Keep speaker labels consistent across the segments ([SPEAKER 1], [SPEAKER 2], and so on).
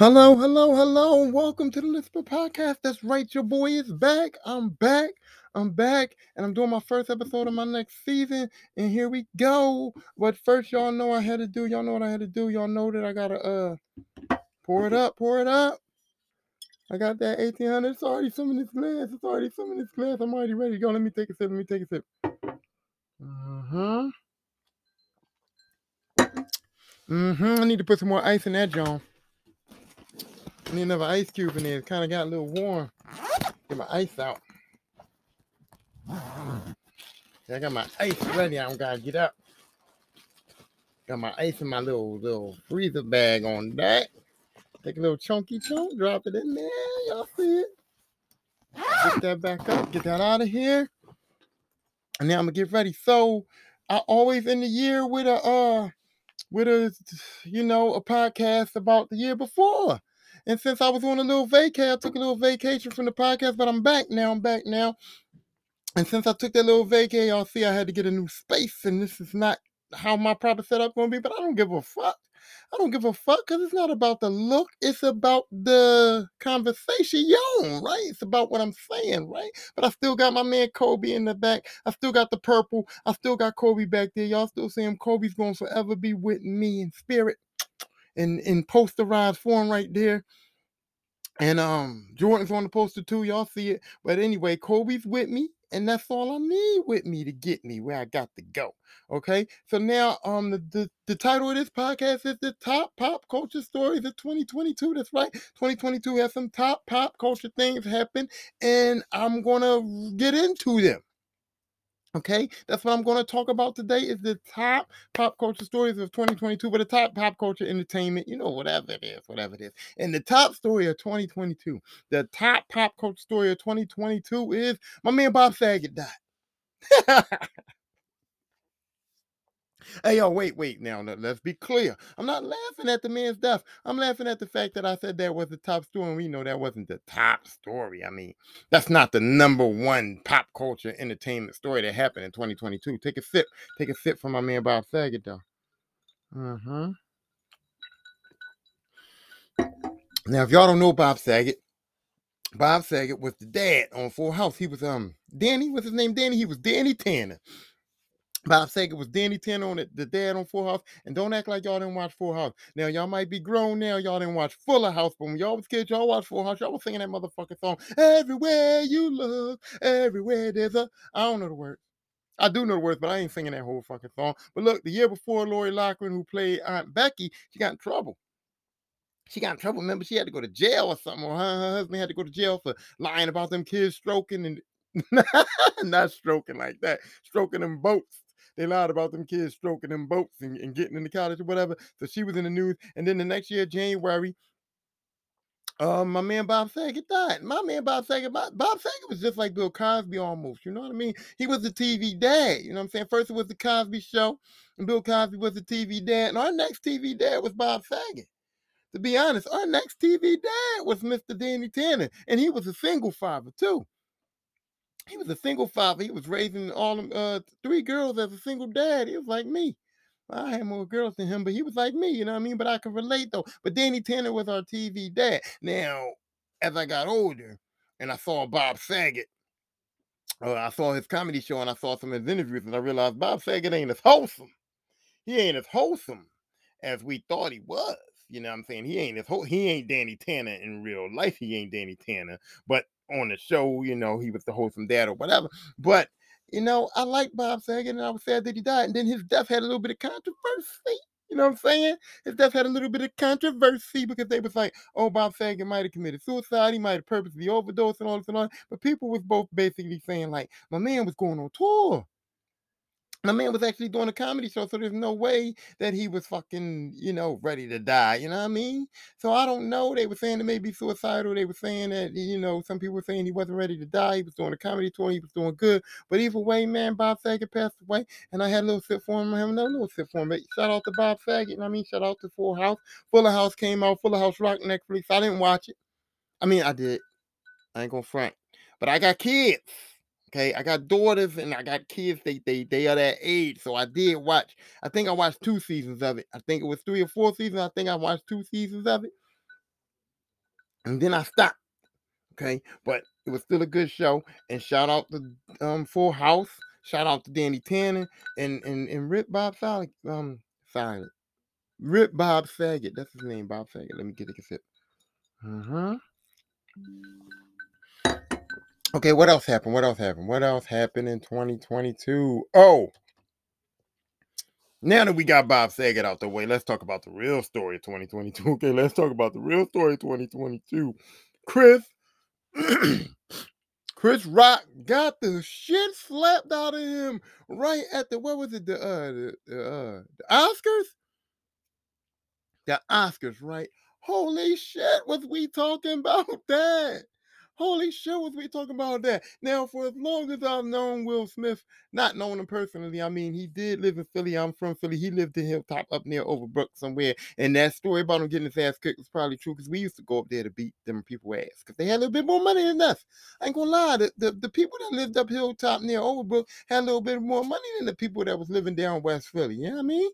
[SPEAKER 1] Hello, hello, hello, welcome to the Lisper Podcast. That's right, your boy is back. I'm back. I'm back, and I'm doing my first episode of my next season. And here we go. But first, y'all know I had to do. Y'all know what I had to do. Y'all know that I gotta uh pour it up, pour it up. I got that 1800. It's already some in this glass. It's already some in this glass. I'm already ready to go. Let me take a sip. Let me take a sip. Uh-huh. Mm-hmm. I need to put some more ice in that, John. Need another ice cube in there. It kind of got a little warm. Get my ice out. I got my ice ready. I don't gotta get up. Got my ice in my little little freezer bag on that. Take a little chunky chunk, drop it in there. Y'all see it? Get that back up. Get that out of here. And now I'm gonna get ready. So I always end the year with a uh with a you know a podcast about the year before. And since I was on a little vacay, I took a little vacation from the podcast, but I'm back now. I'm back now. And since I took that little vacay, y'all see I had to get a new space, and this is not how my proper setup gonna be, but I don't give a fuck. I don't give a fuck because it's not about the look, it's about the conversation right? It's about what I'm saying, right? But I still got my man Kobe in the back. I still got the purple. I still got Kobe back there. Y'all still see him. Kobe's gonna forever be with me in spirit in in posterized form right there. And um Jordan's on the poster too. Y'all see it. But anyway, Kobe's with me, and that's all I need with me to get me where I got to go. Okay. So now um the, the, the title of this podcast is the top pop culture stories of 2022. That's right. 2022 has some top pop culture things happen, and I'm gonna get into them. Okay, that's what I'm going to talk about today. Is the top pop culture stories of 2022, but the top pop culture entertainment, you know, whatever it is, whatever it is. And the top story of 2022, the top pop culture story of 2022 is my man Bob Saget died. Hey, yo, wait, wait. Now, let- let's be clear. I'm not laughing at the man's death. I'm laughing at the fact that I said that was the top story, and we know that wasn't the top story. I mean, that's not the number one pop culture entertainment story that happened in 2022. Take a sip. Take a sip from my man Bob Saget, though. Uh huh. Now, if y'all don't know Bob Saget, Bob Saget was the dad on Full House. He was um Danny. What's his name? Danny. He was Danny Tanner. Bob Saget was Danny Tanner on it, the dad on Full House. And don't act like y'all didn't watch Full House. Now, y'all might be grown now. Y'all didn't watch Fuller House. But when y'all was kids, y'all watched Full House. Y'all was singing that motherfucking song. Everywhere you look, everywhere there's a. I don't know the words. I do know the words, but I ain't singing that whole fucking song. But look, the year before, Lori Loughlin, who played Aunt Becky, she got in trouble. She got in trouble. Remember, she had to go to jail or something, or her husband had to go to jail for lying about them kids stroking and not stroking like that, stroking them boats. They lied about them kids stroking them boats and, and getting into college or whatever. So she was in the news. And then the next year, January, uh, my man Bob Saget died. My man Bob Saget, Bob, Bob Saget was just like Bill Cosby almost. You know what I mean? He was the TV dad. You know what I'm saying? First it was the Cosby Show, and Bill Cosby was the TV dad. And our next TV dad was Bob Saget. To be honest, our next TV dad was Mr. Danny Tanner, and he was a single father too. He was a single father. He was raising all them uh, three girls as a single dad. He was like me. I had more girls than him, but he was like me, you know what I mean? But I could relate though. But Danny Tanner was our TV dad. Now, as I got older and I saw Bob Saget, uh, I saw his comedy show and I saw some of his interviews, and I realized Bob Saget ain't as wholesome. He ain't as wholesome as we thought he was. You know what I'm saying? He ain't as whole, he ain't Danny Tanner in real life. He ain't Danny Tanner, but on the show, you know, he was the wholesome dad or whatever. But you know, I like Bob Saget, and I was sad that he died. And then his death had a little bit of controversy. You know what I'm saying? His death had a little bit of controversy because they was like, "Oh, Bob Saget might have committed suicide. He might have purposely overdosed and all this and all." that." But people was both basically saying like, "My man was going on tour." My man was actually doing a comedy show, so there's no way that he was fucking, you know, ready to die. You know what I mean? So I don't know. They were saying it may be suicidal. They were saying that, you know, some people were saying he wasn't ready to die. He was doing a comedy tour. He was doing good. But either way, man, Bob Saget passed away, and I had a little sip for him. I have another little sip for him. But shout out to Bob Saget. You know I mean? Shout out to Full House. Fuller House came out. Fuller House Rock Netflix. I didn't watch it. I mean, I did. I ain't gonna front. But I got kids. Okay, I got daughters and I got kids. They they they are that age, so I did watch. I think I watched two seasons of it. I think it was three or four seasons. I think I watched two seasons of it. and then I stopped. Okay, but it was still a good show. And shout out to um Full House. Shout out to Danny Tanner and and and Rip Bob Saget. Um, Silent. Rip Bob Saget. That's his name, Bob Saget. Let me get a sip. Uh-huh. Okay, what else happened? What else happened? What else happened in 2022? Oh, now that we got Bob Saget out the way, let's talk about the real story of 2022. Okay, let's talk about the real story of 2022. Chris, Chris Rock got the shit slapped out of him right at the what was it? The uh the, uh the Oscars? The Oscars, right? Holy shit, was we talking about that? Holy shit, was we talking about that? Now, for as long as I've known Will Smith, not knowing him personally, I mean, he did live in Philly. I'm from Philly. He lived in Hilltop up near Overbrook somewhere. And that story about him getting his ass kicked was probably true because we used to go up there to beat them people ass because they had a little bit more money than us. I ain't gonna lie, the, the, the people that lived up Hilltop near Overbrook had a little bit more money than the people that was living down West Philly. You know what I mean?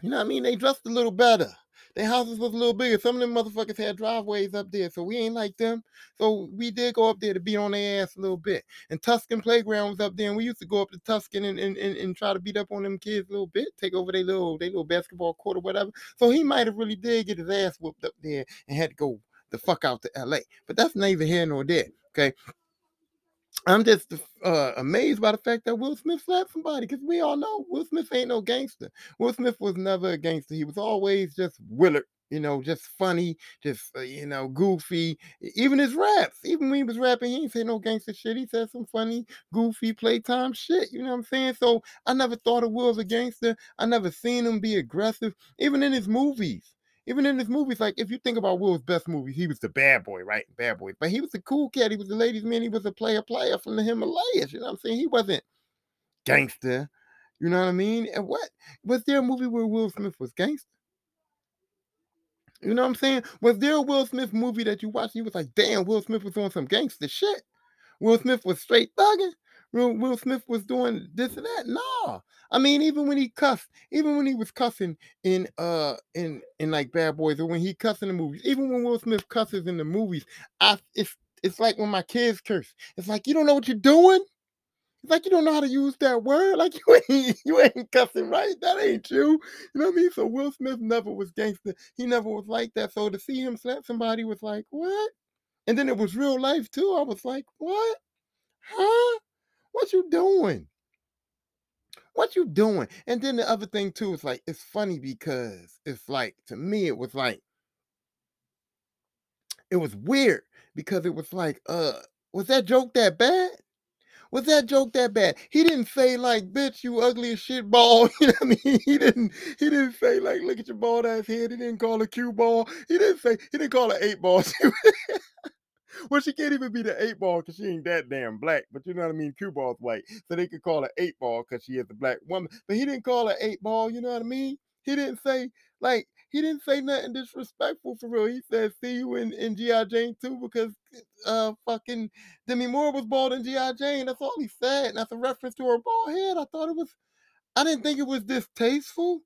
[SPEAKER 1] You know what I mean? They dressed a little better. Their houses was a little bigger. Some of them motherfuckers had driveways up there, so we ain't like them. So we did go up there to beat on their ass a little bit. And Tustin Playground was up there, and we used to go up to Tustin and, and, and, and try to beat up on them kids a little bit, take over their little their little basketball court or whatever. So he might have really did get his ass whooped up there and had to go the fuck out to LA. But that's neither here nor there. Okay. I'm just uh, amazed by the fact that Will Smith slapped somebody because we all know Will Smith ain't no gangster. Will Smith was never a gangster. He was always just Willard, you know, just funny, just uh, you know, goofy. Even his raps, even when he was rapping, he ain't say no gangster shit. He said some funny, goofy playtime shit. You know what I'm saying? So I never thought of Will as a gangster. I never seen him be aggressive, even in his movies even in his movies, like if you think about Will's best movies, he was the bad boy, right? Bad boy. But he was the cool cat. He was the ladies' man. He was a player player from the Himalayas. You know what I'm saying? He wasn't gangster. You know what I mean? And what was there a movie where Will Smith was gangster? You know what I'm saying? Was there a Will Smith movie that you watched and you was like, damn, Will Smith was on some gangster shit? Will Smith was straight thugging? Will, Smith was doing this and that. No, I mean, even when he cussed, even when he was cussing in uh in in like Bad Boys, or when he cussed in the movies, even when Will Smith cusses in the movies, I it's it's like when my kids curse. It's like you don't know what you're doing. It's like you don't know how to use that word. Like you ain't you ain't cussing right. That ain't you. You know what I mean? So Will Smith never was gangster. He never was like that. So to see him slap somebody was like, what? And then it was real life too. I was like, what? Huh? What you doing? What you doing? And then the other thing too is like it's funny because it's like to me it was like it was weird because it was like uh was that joke that bad? Was that joke that bad? He didn't say like, "Bitch, you ugly as shit ball." You know what I mean? He didn't. He didn't say like, "Look at your bald ass head." He didn't call a cue ball. He didn't say. He didn't call it eight ball. well, she can't even be the eight ball because she ain't that damn black. But you know what I mean? Cue ball's white, so they could call her eight ball because she is a black woman. But he didn't call her eight ball. You know what I mean? He didn't say like he didn't say nothing disrespectful for real. He said, "See you in in GI Jane too," because uh fucking Demi Moore was bald in GI Jane. That's all he said. And that's a reference to her bald head. I thought it was. I didn't think it was distasteful.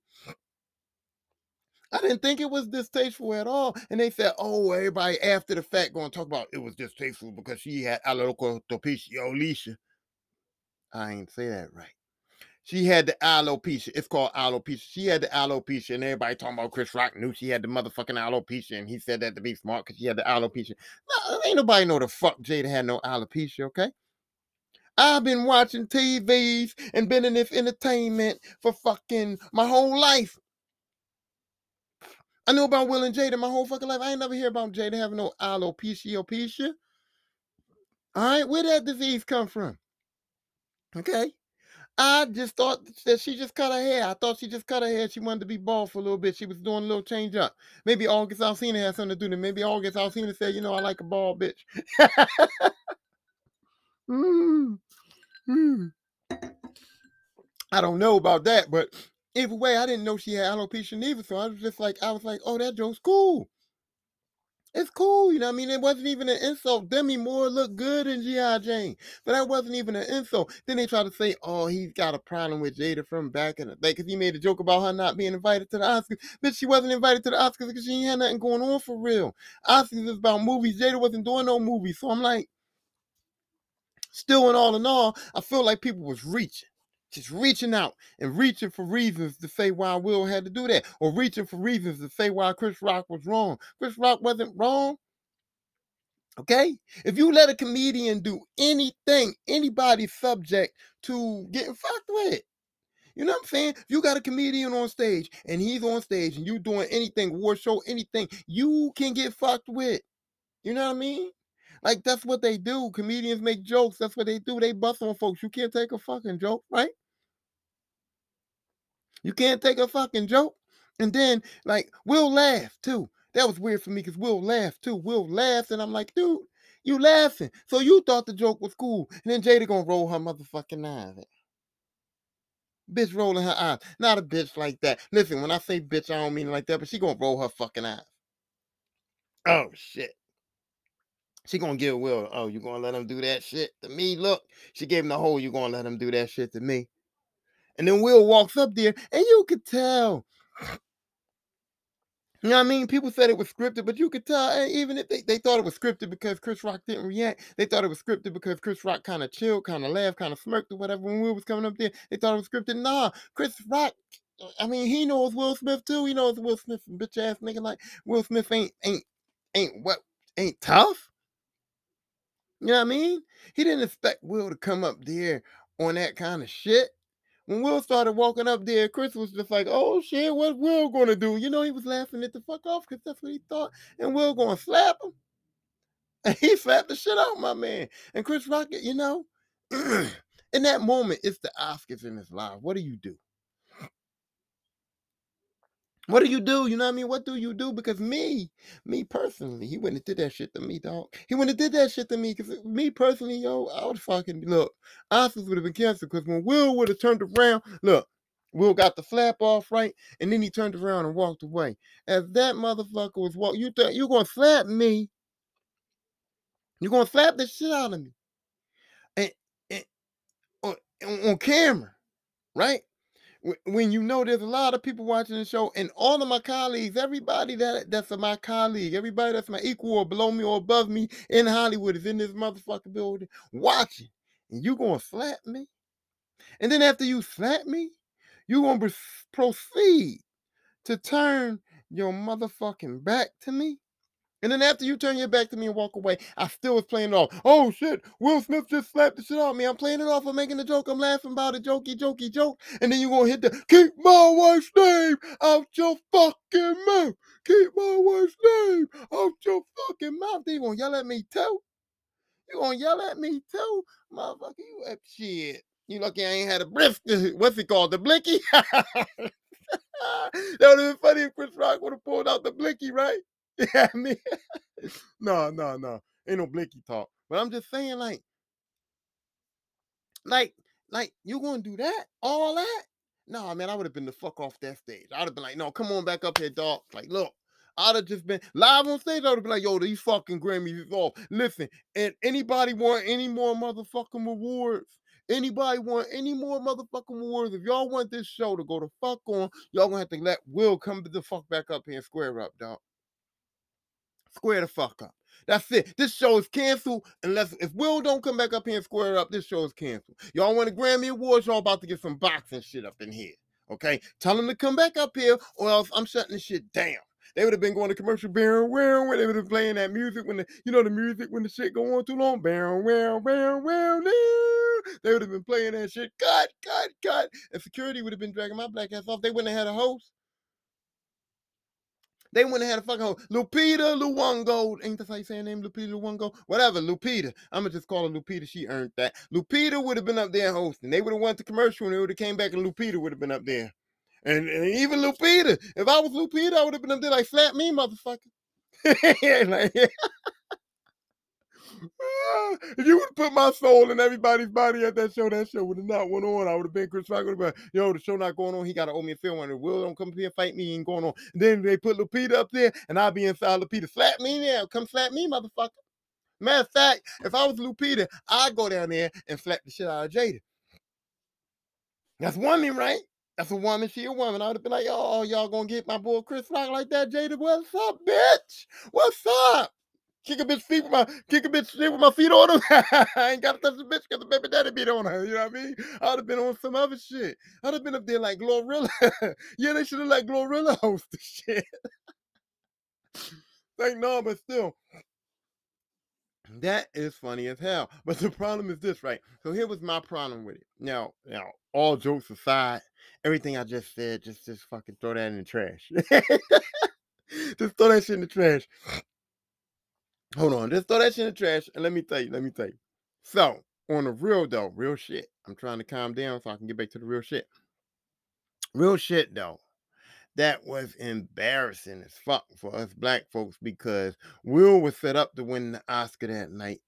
[SPEAKER 1] I didn't think it was distasteful at all. And they said, oh, everybody after the fact going to talk about it was distasteful because she had alopecia. Alicia. I ain't say that right. She had the alopecia. It's called alopecia. She had the alopecia, and everybody talking about Chris Rock knew she had the motherfucking alopecia, and he said that to be smart because she had the alopecia. No, ain't nobody know the fuck Jada had no alopecia, okay? I've been watching TVs and been in this entertainment for fucking my whole life. I knew about Will and Jada my whole fucking life. I ain't never hear about Jada having no alopecia. All right, where that disease come from? Okay. I just thought that she just cut her hair. I thought she just cut her hair. She wanted to be bald for a little bit. She was doing a little change up. Maybe August Alsina had something to do with it. Maybe August Alsina said, you know, I like a bald bitch. mm, mm. I don't know about that, but either way, I didn't know she had alopecia neither. So I was just like, I was like, oh, that joke's cool. It's cool, you know what I mean? It wasn't even an insult. Demi Moore looked good in G.I. Jane, but that wasn't even an insult. Then they try to say, oh, he's got a problem with Jada from back in the day because he made a joke about her not being invited to the Oscars. But she wasn't invited to the Oscars because she had nothing going on for real. Oscars is about movies. Jada wasn't doing no movies. So I'm like, still in all in all, I feel like people was reaching just reaching out and reaching for reasons to say why Will had to do that, or reaching for reasons to say why Chris Rock was wrong. Chris Rock wasn't wrong. Okay? If you let a comedian do anything, anybody subject to getting fucked with. You know what I'm saying? If you got a comedian on stage and he's on stage and you doing anything, war show, anything, you can get fucked with. You know what I mean? Like that's what they do. Comedians make jokes. That's what they do. They bust on folks. You can't take a fucking joke, right? You can't take a fucking joke. And then, like, we'll laugh too. That was weird for me because we'll laugh too. We'll laughs, and I'm like, dude, you laughing. So you thought the joke was cool. And then Jada gonna roll her motherfucking eyes. Bitch rolling her eyes. Not a bitch like that. Listen, when I say bitch, I don't mean like that, but she gonna roll her fucking eyes. Oh shit. She gonna give Will, oh, you gonna let him do that shit to me? Look, she gave him the whole, you gonna let him do that shit to me. And then Will walks up there, and you could tell. You know what I mean? People said it was scripted, but you could tell, even if they, they thought it was scripted because Chris Rock didn't react, they thought it was scripted because Chris Rock kind of chilled, kind of laughed, kind of smirked or whatever when Will was coming up there. They thought it was scripted. Nah, Chris Rock, I mean, he knows Will Smith too. He knows Will Smith, bitch ass nigga. Like Will Smith ain't ain't ain't what ain't tough. You know what I mean? He didn't expect Will to come up there on that kind of shit when Will started walking up there, Chris was just like, "Oh shit, what's Will gonna do?" You know, he was laughing at the fuck off because that's what he thought. And Will gonna slap him, and he slapped the shit out my man. And Chris Rocket, you know, in that moment, it's the Oscars in his life. What do you do? What do you do? You know what I mean? What do you do? Because me, me personally, he wouldn't have did that shit to me, dog. He wouldn't have did that shit to me. Because me personally, yo, I would fucking look. Oscars would have been canceled. Because when Will would have turned around, look, Will got the flap off right, and then he turned around and walked away. As that motherfucker was walking, you thought you gonna slap me? You gonna slap the shit out of me? And, and on, on camera, right? When you know there's a lot of people watching the show and all of my colleagues everybody that that's my colleague everybody that's my equal or below me or above me in hollywood is in this motherfucking building watching and you gonna slap me? And then after you slap me you gonna proceed to turn your motherfucking back to me and then after you turn your back to me and walk away, I still was playing it off. Oh shit, Will Smith just slapped the shit out of me. I'm playing it off. I'm making a joke. I'm laughing about a jokey, jokey joke. And then you gonna hit the keep my wife's name out your fucking mouth. Keep my wife's name out your fucking mouth. Then you gonna yell at me too? You gonna yell at me too? Motherfucker, you up shit. You lucky I ain't had a brisk. What's it called? The blicky? that would have been funny if Chris Rock would have pulled out the blicky, right? Yeah, I mean, no, no, no, ain't no blinky talk. But I'm just saying, like, like, like, you gonna do that? All that? No, man, I would have been the fuck off that stage. I'd have been like, no, come on back up here, dog. Like, look, I'd have just been live on stage. I would have been like, yo, these fucking Grammys is off. Listen, and anybody want any more motherfucking rewards? Anybody want any more motherfucking rewards? If y'all want this show to go to fuck on, y'all gonna have to let Will come the fuck back up here and square up, dog. Square the fuck up. That's it. This show is canceled unless if Will don't come back up here and square up, this show is canceled. Y'all want a Grammy Awards, y'all about to get some boxing shit up in here. Okay? Tell them to come back up here, or else I'm shutting this shit down. They would have been going to commercial bear where they would have been playing that music when the you know the music when the shit go on too long. Bear where where where They would have been playing that shit. Cut, cut, cut. And security would have been dragging my black ass off. They wouldn't have had a host. They wouldn't have had a fucking home. Lupita Luongo. Ain't that how you say her name? Lupita Luongo? Whatever, Lupita. I'm gonna just call her Lupita. She earned that. Lupita would have been up there hosting. They would have went to commercial and they would have came back and Lupita would have been up there. And, and, even Lupita, if I was Lupita, I would have been up there like, slap me, motherfucker. like, Ah, if you would have put my soul in everybody's body at that show, that show would have not went on. I would have been Chris Rock. But yo, the show not going on. He got to owe me a film. When Will don't come up here and fight me, ain't going on. And then they put Lupita up there, and I'll be inside Lupita. Slap me now. Come slap me, motherfucker. Matter of fact, if I was Lupita, I'd go down there and slap the shit out of Jada. That's woman, right? That's a woman. She a woman. I would have been like, oh, y'all gonna get my boy Chris Rock like that, Jada? What's up, bitch? What's up? Kick a bitch feet with my kick a bitch feet with my feet on them. I ain't gotta touch the bitch because the baby daddy beat on her. You know what I mean? I'd have been on some other shit. I'd have been up there like Glorilla. yeah, they should have let Glorilla host the shit. like, no, but still. That is funny as hell. But the problem is this, right? So here was my problem with it. Now, now, all jokes aside, everything I just said, just just fucking throw that in the trash. just throw that shit in the trash. Hold on, just throw that shit in the trash and let me tell you, let me tell you. So, on the real though, real shit. I'm trying to calm down so I can get back to the real shit. Real shit though. That was embarrassing as fuck for us black folks because Will was set up to win the Oscar that night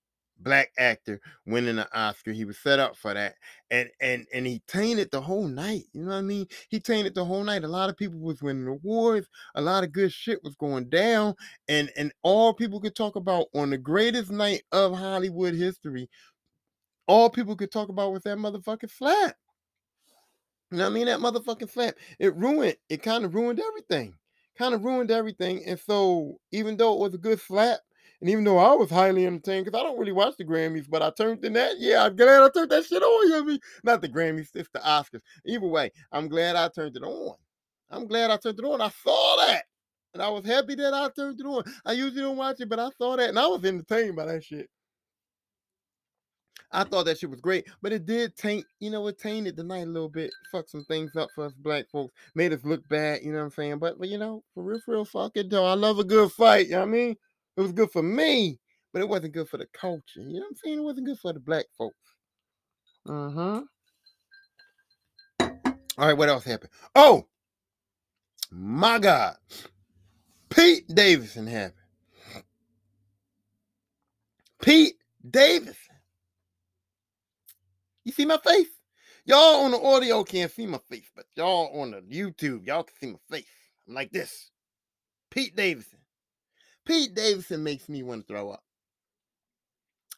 [SPEAKER 1] black actor winning an Oscar. He was set up for that. And and and he tainted the whole night. You know what I mean? He tainted the whole night. A lot of people was winning awards. A lot of good shit was going down. And and all people could talk about on the greatest night of Hollywood history, all people could talk about was that motherfucking slap. You know what I mean? That motherfucking slap. It ruined, it kind of ruined everything. Kind of ruined everything. And so even though it was a good slap, and even though I was highly entertained, because I don't really watch the Grammys, but I turned in that. Yeah, I'm glad I turned that shit on. You know? Not the Grammys, it's the Oscars. Either way, I'm glad I turned it on. I'm glad I turned it on. I saw that. And I was happy that I turned it on. I usually don't watch it, but I saw that and I was entertained by that shit. I thought that shit was great, but it did taint, you know, it tainted the night a little bit. Fuck some things up for us black folks. Made us look bad, you know what I'm saying? But, but you know, for real, for real, fuck it though. I love a good fight, you know what I mean? It was good for me, but it wasn't good for the culture. You know what I'm saying? It wasn't good for the black folks. Uh-huh. All right, what else happened? Oh, my God. Pete Davidson happened. Pete Davidson. You see my face? Y'all on the audio can't see my face, but y'all on the YouTube, y'all can see my face. I'm like this. Pete Davidson. Pete Davidson makes me want to throw up.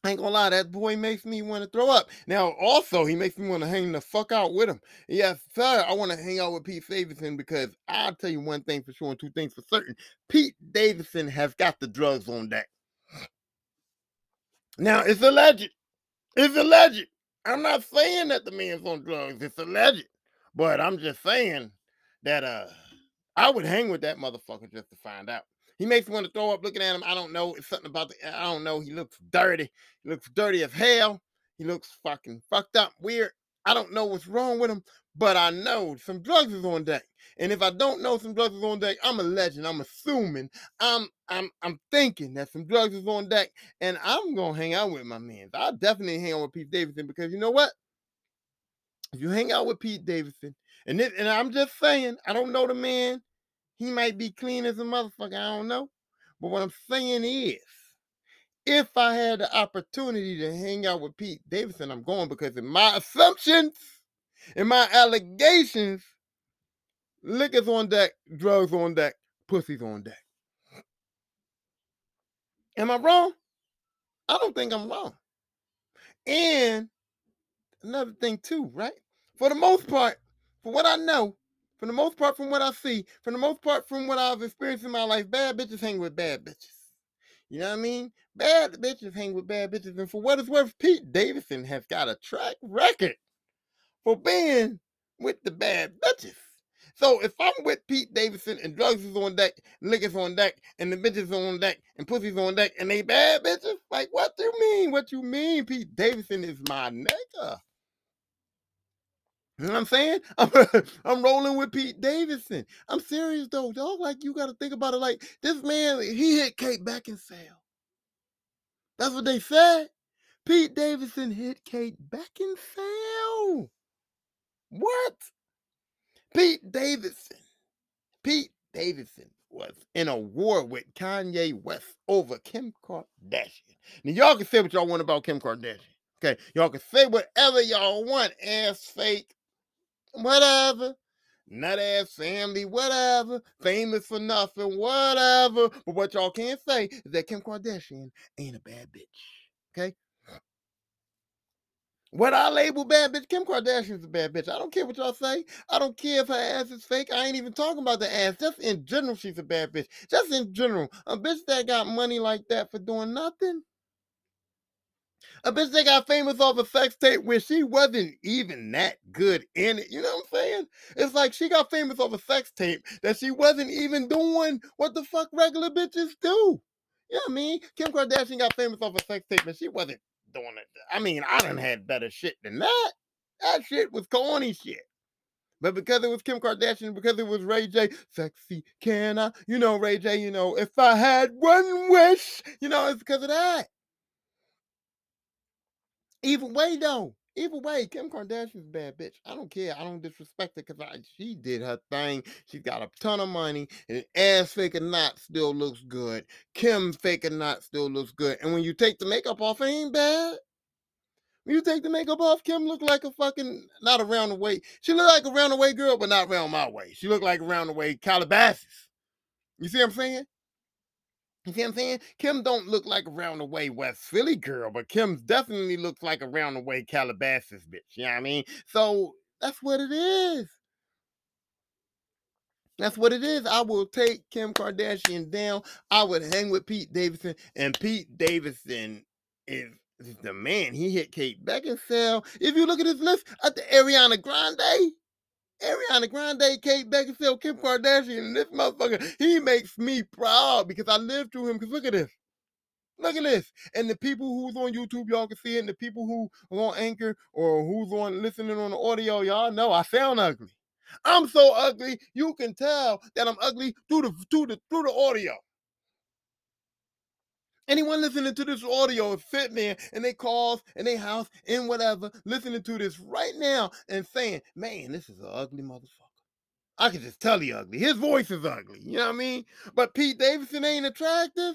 [SPEAKER 1] I ain't gonna lie, that boy makes me want to throw up. Now, also, he makes me want to hang the fuck out with him. Yes, sir, I want to hang out with Pete Davidson because I'll tell you one thing for sure and two things for certain. Pete Davidson has got the drugs on deck. Now, it's alleged. It's alleged. I'm not saying that the man's on drugs. It's alleged. But I'm just saying that uh I would hang with that motherfucker just to find out. He makes me want to throw up looking at him. I don't know. It's something about the, I don't know. He looks dirty. He looks dirty as hell. He looks fucking fucked up, weird. I don't know what's wrong with him, but I know some drugs is on deck. And if I don't know some drugs is on deck, I'm a legend. I'm assuming. I'm I'm I'm thinking that some drugs is on deck, and I'm gonna hang out with my man. I definitely hang out with Pete Davidson because you know what? If you hang out with Pete Davidson, and this, and I'm just saying, I don't know the man. He might be clean as a motherfucker. I don't know. But what I'm saying is, if I had the opportunity to hang out with Pete Davidson, I'm going because in my assumptions, in my allegations, liquor's on deck, drugs on deck, pussy's on deck. Am I wrong? I don't think I'm wrong. And another thing too, right? For the most part, for what I know, for the most part, from what I see, for the most part, from what I've experienced in my life, bad bitches hang with bad bitches. You know what I mean? Bad bitches hang with bad bitches. And for what it's worth, Pete Davidson has got a track record for being with the bad bitches. So if I'm with Pete Davidson and drugs is on deck, liquor's on deck, and the bitches on deck, and pussy's on deck, and they bad bitches, like what do you mean? What you mean? Pete Davidson is my nigga. You know what I'm saying? I'm, rolling with Pete Davidson. I'm serious though, dog. Like you got to think about it. Like this man, he hit Kate Beckinsale. That's what they said. Pete Davidson hit Kate Beckinsale. What? Pete Davidson. Pete Davidson. was in a war with Kanye West over Kim Kardashian. Now y'all can say what y'all want about Kim Kardashian. Okay, y'all can say whatever y'all want, ass fake, whatever. Nut ass family, whatever. Famous for nothing, whatever. But what y'all can't say is that Kim Kardashian ain't a bad bitch. Okay? What I label bad bitch, Kim Kardashian's a bad bitch. I don't care what y'all say. I don't care if her ass is fake. I ain't even talking about the ass. Just in general, she's a bad bitch. Just in general, a bitch that got money like that for doing nothing. A bitch that got famous off a sex tape when she wasn't even that good in it. You know what I'm saying? It's like she got famous off a sex tape that she wasn't even doing what the fuck regular bitches do. You know what I mean? Kim Kardashian got famous off a sex tape and she wasn't doing it. I mean, I done had better shit than that. That shit was corny shit. But because it was Kim Kardashian, because it was Ray J, sexy can I? You know, Ray J, you know, if I had one wish, you know, it's because of that. Either way, though, either way, Kim Kardashian's a bad bitch. I don't care. I don't disrespect her because she did her thing. She got a ton of money, and ass fake or not still looks good. Kim fake or not still looks good. And when you take the makeup off, it ain't bad. When you take the makeup off, Kim look like a fucking not around the way. She look like a round the way girl, but not around my way. She look like around the way Calabasas. You see what I'm saying? You see what I'm saying? Kim don't look like around the way West Philly girl, but Kim definitely looks like around the way Calabasas bitch. You know what I mean? So that's what it is. That's what it is. I will take Kim Kardashian down. I would hang with Pete Davidson, and Pete Davidson is, is the man. He hit Kate Beckinsale. If you look at his list, at the Ariana Grande, Ariana Grande, Kate Beckinsale, Kim Kardashian, and this motherfucker, he makes me proud because I lived through him. Because look at this. Look at this. And the people who's on YouTube, y'all can see it. And the people who are on Anchor or who's on listening on the audio, y'all know I sound ugly. I'm so ugly, you can tell that I'm ugly through the through the through the audio. Anyone listening to this audio is sitting there in their cars, in their house, in whatever, listening to this right now and saying, man, this is an ugly motherfucker. I can just tell he ugly. His voice is ugly. You know what I mean? But Pete Davidson ain't attractive.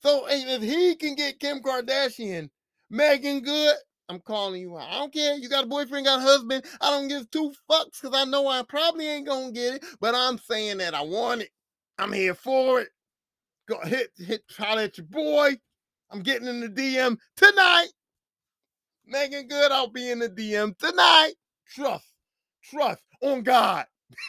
[SPEAKER 1] So if he can get Kim Kardashian, Meagan Good, I'm calling you out. I don't care. You got a boyfriend, got a husband. I don't give two fucks because I know I probably ain't gonna get it. But I'm saying that I want it. I'm here for it. Go hit hit try at your boy. I'm getting in the DM tonight. Meagan Good, I'll be in the DM tonight. Trust, trust on God.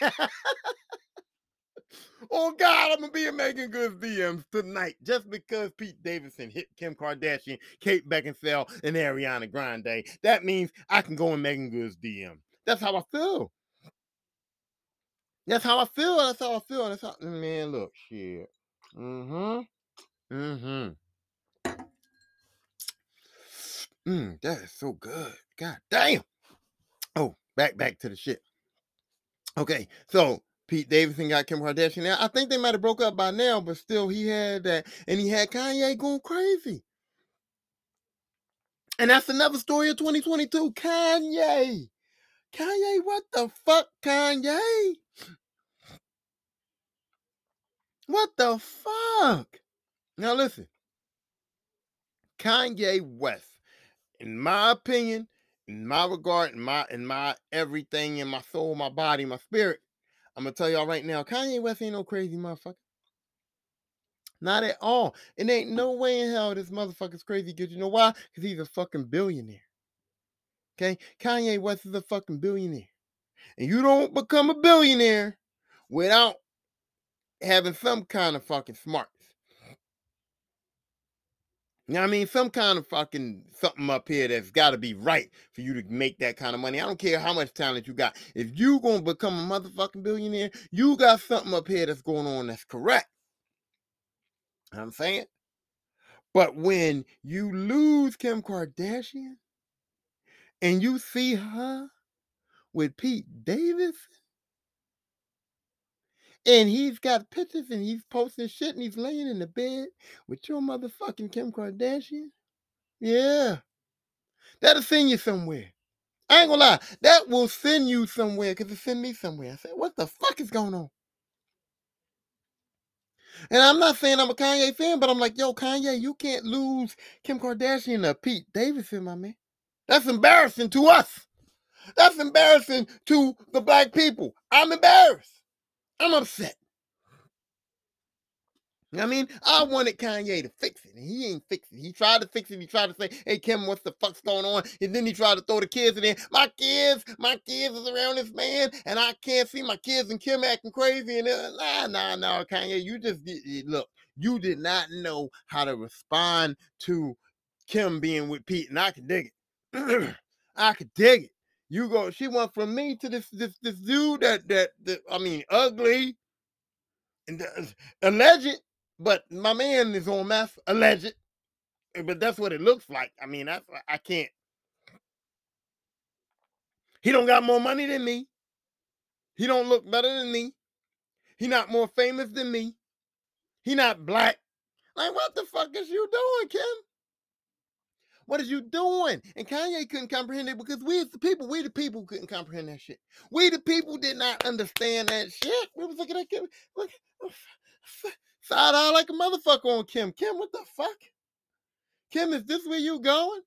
[SPEAKER 1] oh God, I'm gonna be in Meagan Good's DMs tonight just because Pete Davidson hit Kim Kardashian, Kate Beckinsale, and Ariana Grande. That means I can go in Meagan Good's DM. That's how I feel. That's how I feel. That's how I feel. That's how man. Look, shit. Mm-hmm. Mm-hmm. Mm, that is so good. God damn. Oh, back back to the shit. Okay, so Pete Davidson got Kim Kardashian. Now I think they might have broke up by now, but still he had that, and he had Kanye going crazy. And that's another story of 2022. Kanye. Kanye, what the fuck, Kanye? What the fuck? Now listen. Kanye West, in my opinion, in my regard, in my in my everything, in my soul, my body, my spirit, I'm gonna tell y'all right now, Kanye West ain't no crazy motherfucker. Not at all. It ain't no way in hell this motherfucker's crazy. Because you know why? Because he's a fucking billionaire. Okay? Kanye West is a fucking billionaire. And you don't become a billionaire without having some kind of fucking smarts. What I mean? Some kind of fucking something up here that's got to be right for you to make that kind of money. I don't care how much talent you got. If you going to become a motherfucking billionaire, you got something up here that's going on that's correct. You know I'm saying? But when you lose Kim Kardashian and you see her with Pete Davis, and he's got pictures and he's posting shit and he's laying in the bed with your motherfucking Kim Kardashian. Yeah. That'll send you somewhere. I ain't gonna lie. That will send you somewhere because it send me somewhere. I said, what the fuck is going on? And I'm not saying I'm a Kanye fan, but I'm like, yo, Kanye, you can't lose Kim Kardashian to Pete Davidson, my man. That's embarrassing to us. That's embarrassing to the black people. I'm embarrassed. I'm upset. I mean, I wanted Kanye to fix it, and he ain't fixing it. He tried to fix it. He tried to say, "Hey Kim, what's the fuck's going on?" And then he tried to throw the kids in there. My kids, my kids is around this man, and I can't see my kids and Kim acting crazy. And uh, nah, nah, nah, Kanye, you just look. You did not know how to respond to Kim being with Pete, and I could dig it. I could dig it. You go. She went from me to this this this dude that that, that I mean, ugly and uh, alleged but my man is on meth, alleged. But that's what it looks like. I mean, that's I can't. He don't got more money than me. He don't look better than me. He not more famous than me. He not black. Like, what the fuck is you doing, Kim? What is you doing? And Kanye couldn't comprehend it because we as the people, we the people couldn't comprehend that shit. We the people did not understand that shit. We was looking at Kim. Look, oh, Side eye like a motherfucker on Kim. Kim, what the fuck? Kim, is this where you going?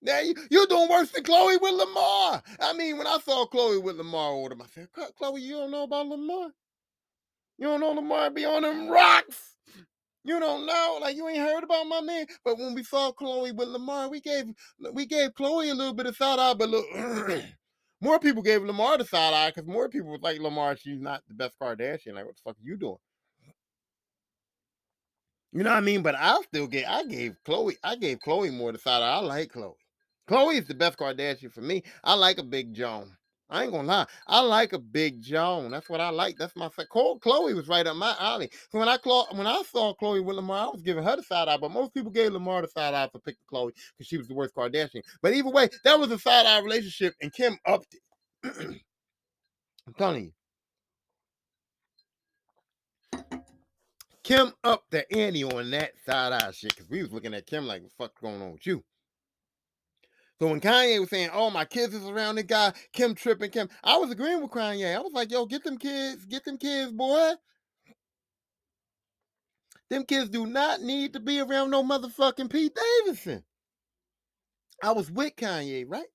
[SPEAKER 1] Now you, you're doing worse than Khloe with Lamar. I mean, when I saw Khloe with Lamar Odom, I said, Khloe, you don't know about Lamar? You don't know Lamar be on them rocks. You don't know, like you ain't heard about my man. But when we saw Khloe with Lamar, we gave we gave Khloe a little bit of side eye, but look, more people gave Lamar the side eye because more people was like Lamar, she's not the best Kardashian. Like, what the fuck are you doing? You know what I mean? But I still get I gave Khloe I gave Khloe more the side. eye. I like Chloe. Khloe is the best Kardashian for me. I like a big Joan. I ain't gonna lie. I like a big Joan. That's what I like. That's my Khloe was right up my alley. So when I when I saw Khloe with Lamar, I was giving her the side eye, but most people gave Lamar the side eye for picking Khloe because she was the worst Kardashian. But either way, that was a side eye relationship, and Kim upped it. I'm telling you. Kim up the ante on that side eye shit because we was looking at Kim like, what fuck going on with you? So when Kanye was saying, "Oh, my kids is around the guy," Kim tripping, Kim, I was agreeing with Kanye. I was like, "Yo, get them kids, get them kids, boy. Them kids do not need to be around no motherfucking Pete Davidson." I was with Kanye, right?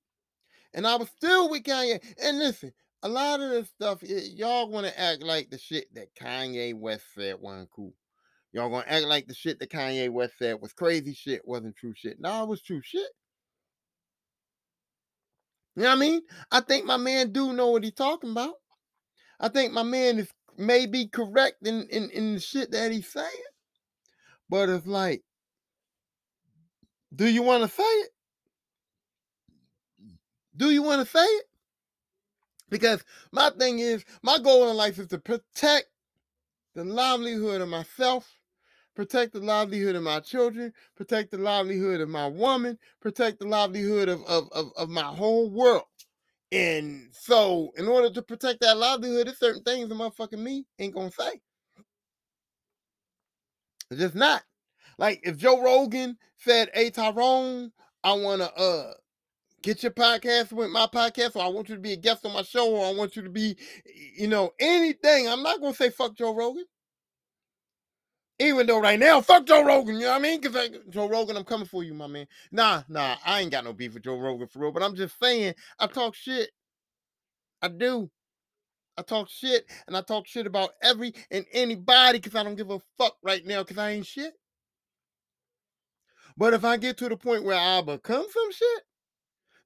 [SPEAKER 1] And I was still with Kanye. And listen, a lot of this stuff, y'all want to act like the shit that Kanye West said wasn't cool. Y'all gonna act like the shit that Kanye West said was crazy shit, wasn't true shit. No, it was true shit. You know what I mean? I think my man do know what he's talking about. I think my man is maybe correct in, in, in the shit that he's saying. But it's like, do you want to say it? Do you want to say it? Because my thing is, my goal in life is to protect the livelihood of myself, protect the livelihood of my children, protect the livelihood of my woman, protect the livelihood of, of, of, of my whole world. And so, in order to protect that livelihood, there's certain things that motherfucking me ain't gonna say. It's just not. Like if Joe Rogan said, Hey Tyrone, I wanna uh get your podcast with my podcast, or I want you to be a guest on my show, or I want you to be, you know, anything. I'm not gonna say fuck Joe Rogan. Even though right now, fuck Joe Rogan, you know what I mean? Because Joe Rogan, I'm coming for you, my man. Nah, nah, I ain't got no beef with Joe Rogan for real, but I'm just saying, I talk shit. I do. I talk shit, and I talk shit about every and anybody because I don't give a fuck right now because I ain't shit. But if I get to the point where I become some shit,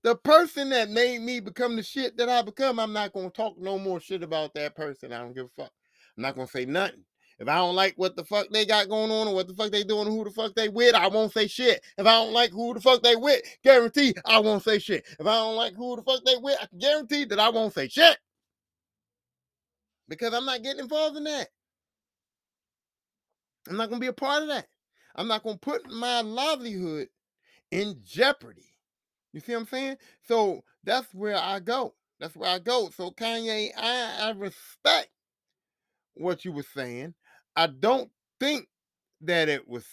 [SPEAKER 1] the person that made me become the shit that I become, I'm not gonna talk no more shit about that person. I don't give a fuck. I'm not gonna say nothing. If I don't like what the fuck they got going on or what the fuck they doing, who the fuck they with, I won't say shit. If I don't like who the fuck they with, guarantee I won't say shit. If I don't like who the fuck they with, I can guarantee that I won't say shit. Because I'm not getting involved in that. I'm not gonna be a part of that. I'm not gonna put my livelihood in jeopardy you see what I'm saying? So that's where I go. That's where I go. So Kanye, I, I respect what you were saying. I don't think that it was,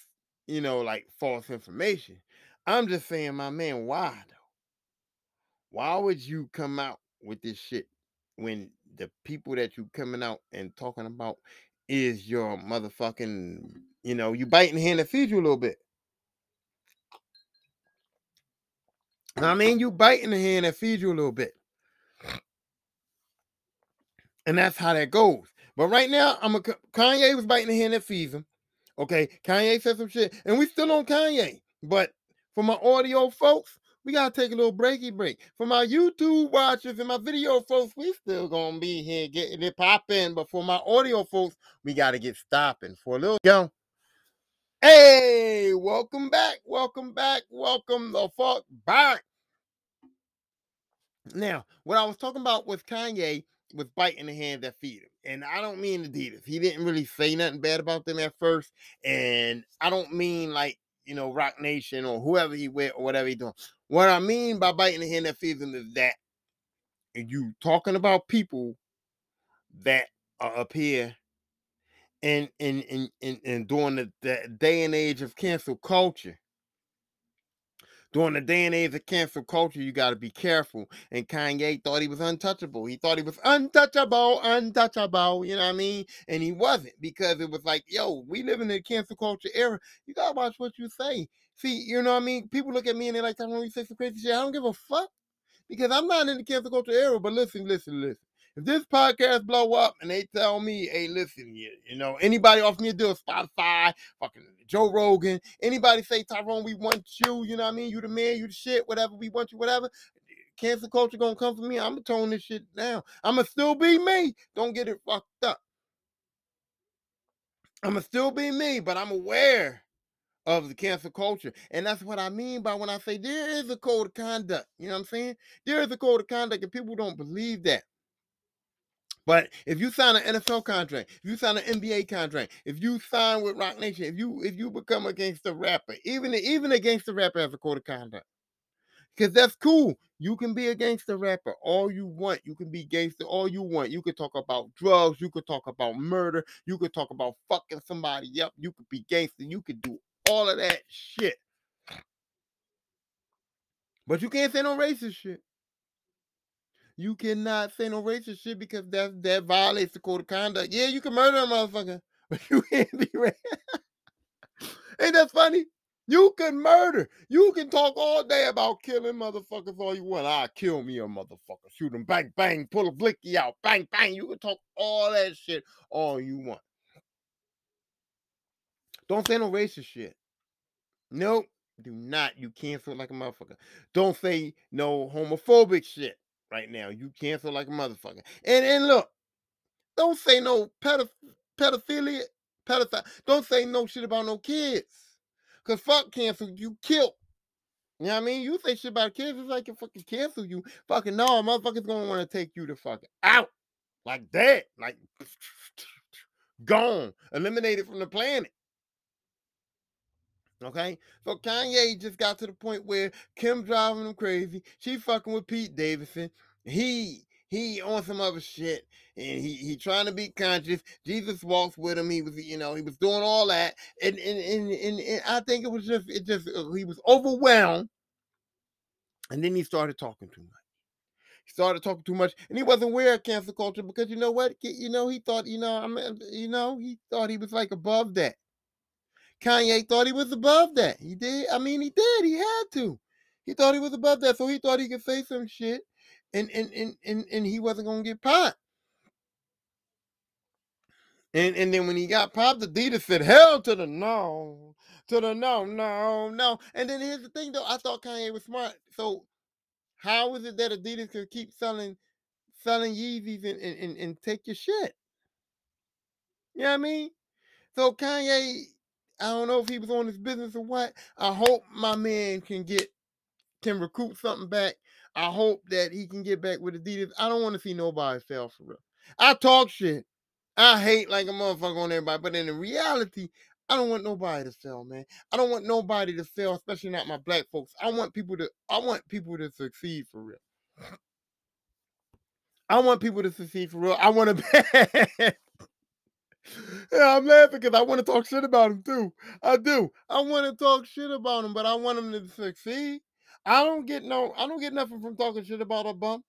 [SPEAKER 1] you know, like false information. I'm just saying, my man, why though? Why would you come out with this shit when the people that you coming out and talking about is your motherfucking, you know, you biting the hand that feeds you a little bit. I mean, you biting the hand that feeds you a little bit. And that's how that goes. But right now, I'm a Kanye was biting the hand that feeds him. Okay, Kanye said some shit, and we still on Kanye. But for my audio folks, we gotta take a little breaky break. For my YouTube watchers and my video folks, we still gonna be here getting it popping. But for my audio folks, we gotta get stopping for a little go. Hey, welcome back, welcome back, welcome the fuck back. Now, what I was talking about with Kanye was biting the hand that feed him. And I don't mean Adidas. He didn't really say nothing bad about them at first. And I don't mean like, you know, Roc Nation or whoever he with or whatever he doing. What I mean by biting the hand that feeds him is that you talking about people that are up here and and and and, and during the, the day and age of cancel culture during the day and age of cancel culture, you got to be careful. And Kanye thought he was untouchable. He thought he was untouchable, untouchable. You know what I mean? And he wasn't because it was like, yo, we live in the cancel culture era. You got to watch what you say. See, you know what I mean? People look at me and they're like, you say some crazy shit. I don't give a fuck because I'm not in the cancel culture era. But listen, listen, listen. If this podcast blow up and they tell me, hey, listen, you, you know, anybody offer me a deal, Spotify, fucking Joe Rogan, anybody say, Tyrone, we want you, you know what I mean? You the man, you the shit, whatever, we want you, whatever. Cancel culture gonna come for me. I'm gonna tone this shit down. I'ma still be me. Don't get it fucked up. I'ma still be me, but I'm aware of the cancel culture. And that's what I mean by when I say there is a code of conduct. You know what I'm saying? There is a code of conduct, and people don't believe that. But if you sign an NFL contract, if you sign an NBA contract, if you sign with Roc Nation, if you if you become a gangster rapper, even even a gangster rapper has a code of conduct. Because that's cool. You can be a gangster rapper all you want. You can be gangster all you want. You can talk about drugs. You could talk about murder. You could talk about fucking somebody up. You could be gangster. You could do all of that shit. But you can't say no racist shit. You cannot say no racist shit because that that violates the code of conduct. Yeah, you can murder a motherfucker, but you can't be racist. Ain't that funny? You can murder. You can talk all day about killing motherfuckers all you want. I kill me a motherfucker. Shoot him, bang, bang, pull a blicky out, bang, bang. You can talk all that shit all you want. Don't say no racist shit. Nope. Do not. You cancel like a motherfucker. Don't say no homophobic shit right now. You cancel like a motherfucker. And and look, don't say no pedoph- pedophilia, pedophile. Don't say no shit about no kids. Cause fuck cancel, you kill. You know what I mean? You say shit about kids, it's like you fucking cancel you. Fucking no, motherfuckers gonna want to take you to fucking out. Like that. Like gone. Eliminated from the planet. Okay, so Kanye just got to the point where Kim driving him crazy. She fucking with Pete Davidson. He he on some other shit, and he he trying to be conscious. Jesus walks with him. He was you know he was doing all that, and and and, and, and I think it was just it just uh, he was overwhelmed, and then he started talking too much. He started talking too much, and he wasn't aware of cancel culture because you know what? You know he thought you know I mean you know he thought he was like above that. Kanye thought he was above that. He did. I mean, he did. He had to. He thought he was above that, so he thought he could say some shit, and and and and, and he wasn't gonna get popped. And and then when he got popped, Adidas said, "Hell to the no, to the no, no, no." And then here's the thing, though. I thought Kanye was smart. So how is it that Adidas could keep selling selling Yeezys and, and, and, and take your shit? You know what I mean? So Kanye I don't know if he was on his business or what. I hope my man can get can recoup something back. I hope that he can get back with Adidas. I don't want to see nobody fail for real. I talk shit. I hate like a motherfucker on everybody, but in reality, I don't want nobody to fail, man. I don't want nobody to fail, especially not my black folks. I want people to I want people to succeed for real. I want people to succeed for real. I want to yeah, I'm laughing because I want to talk shit about him too. I do. I want to talk shit about him, but I want him to succeed. I don't get no. I don't get nothing from talking shit about a bum.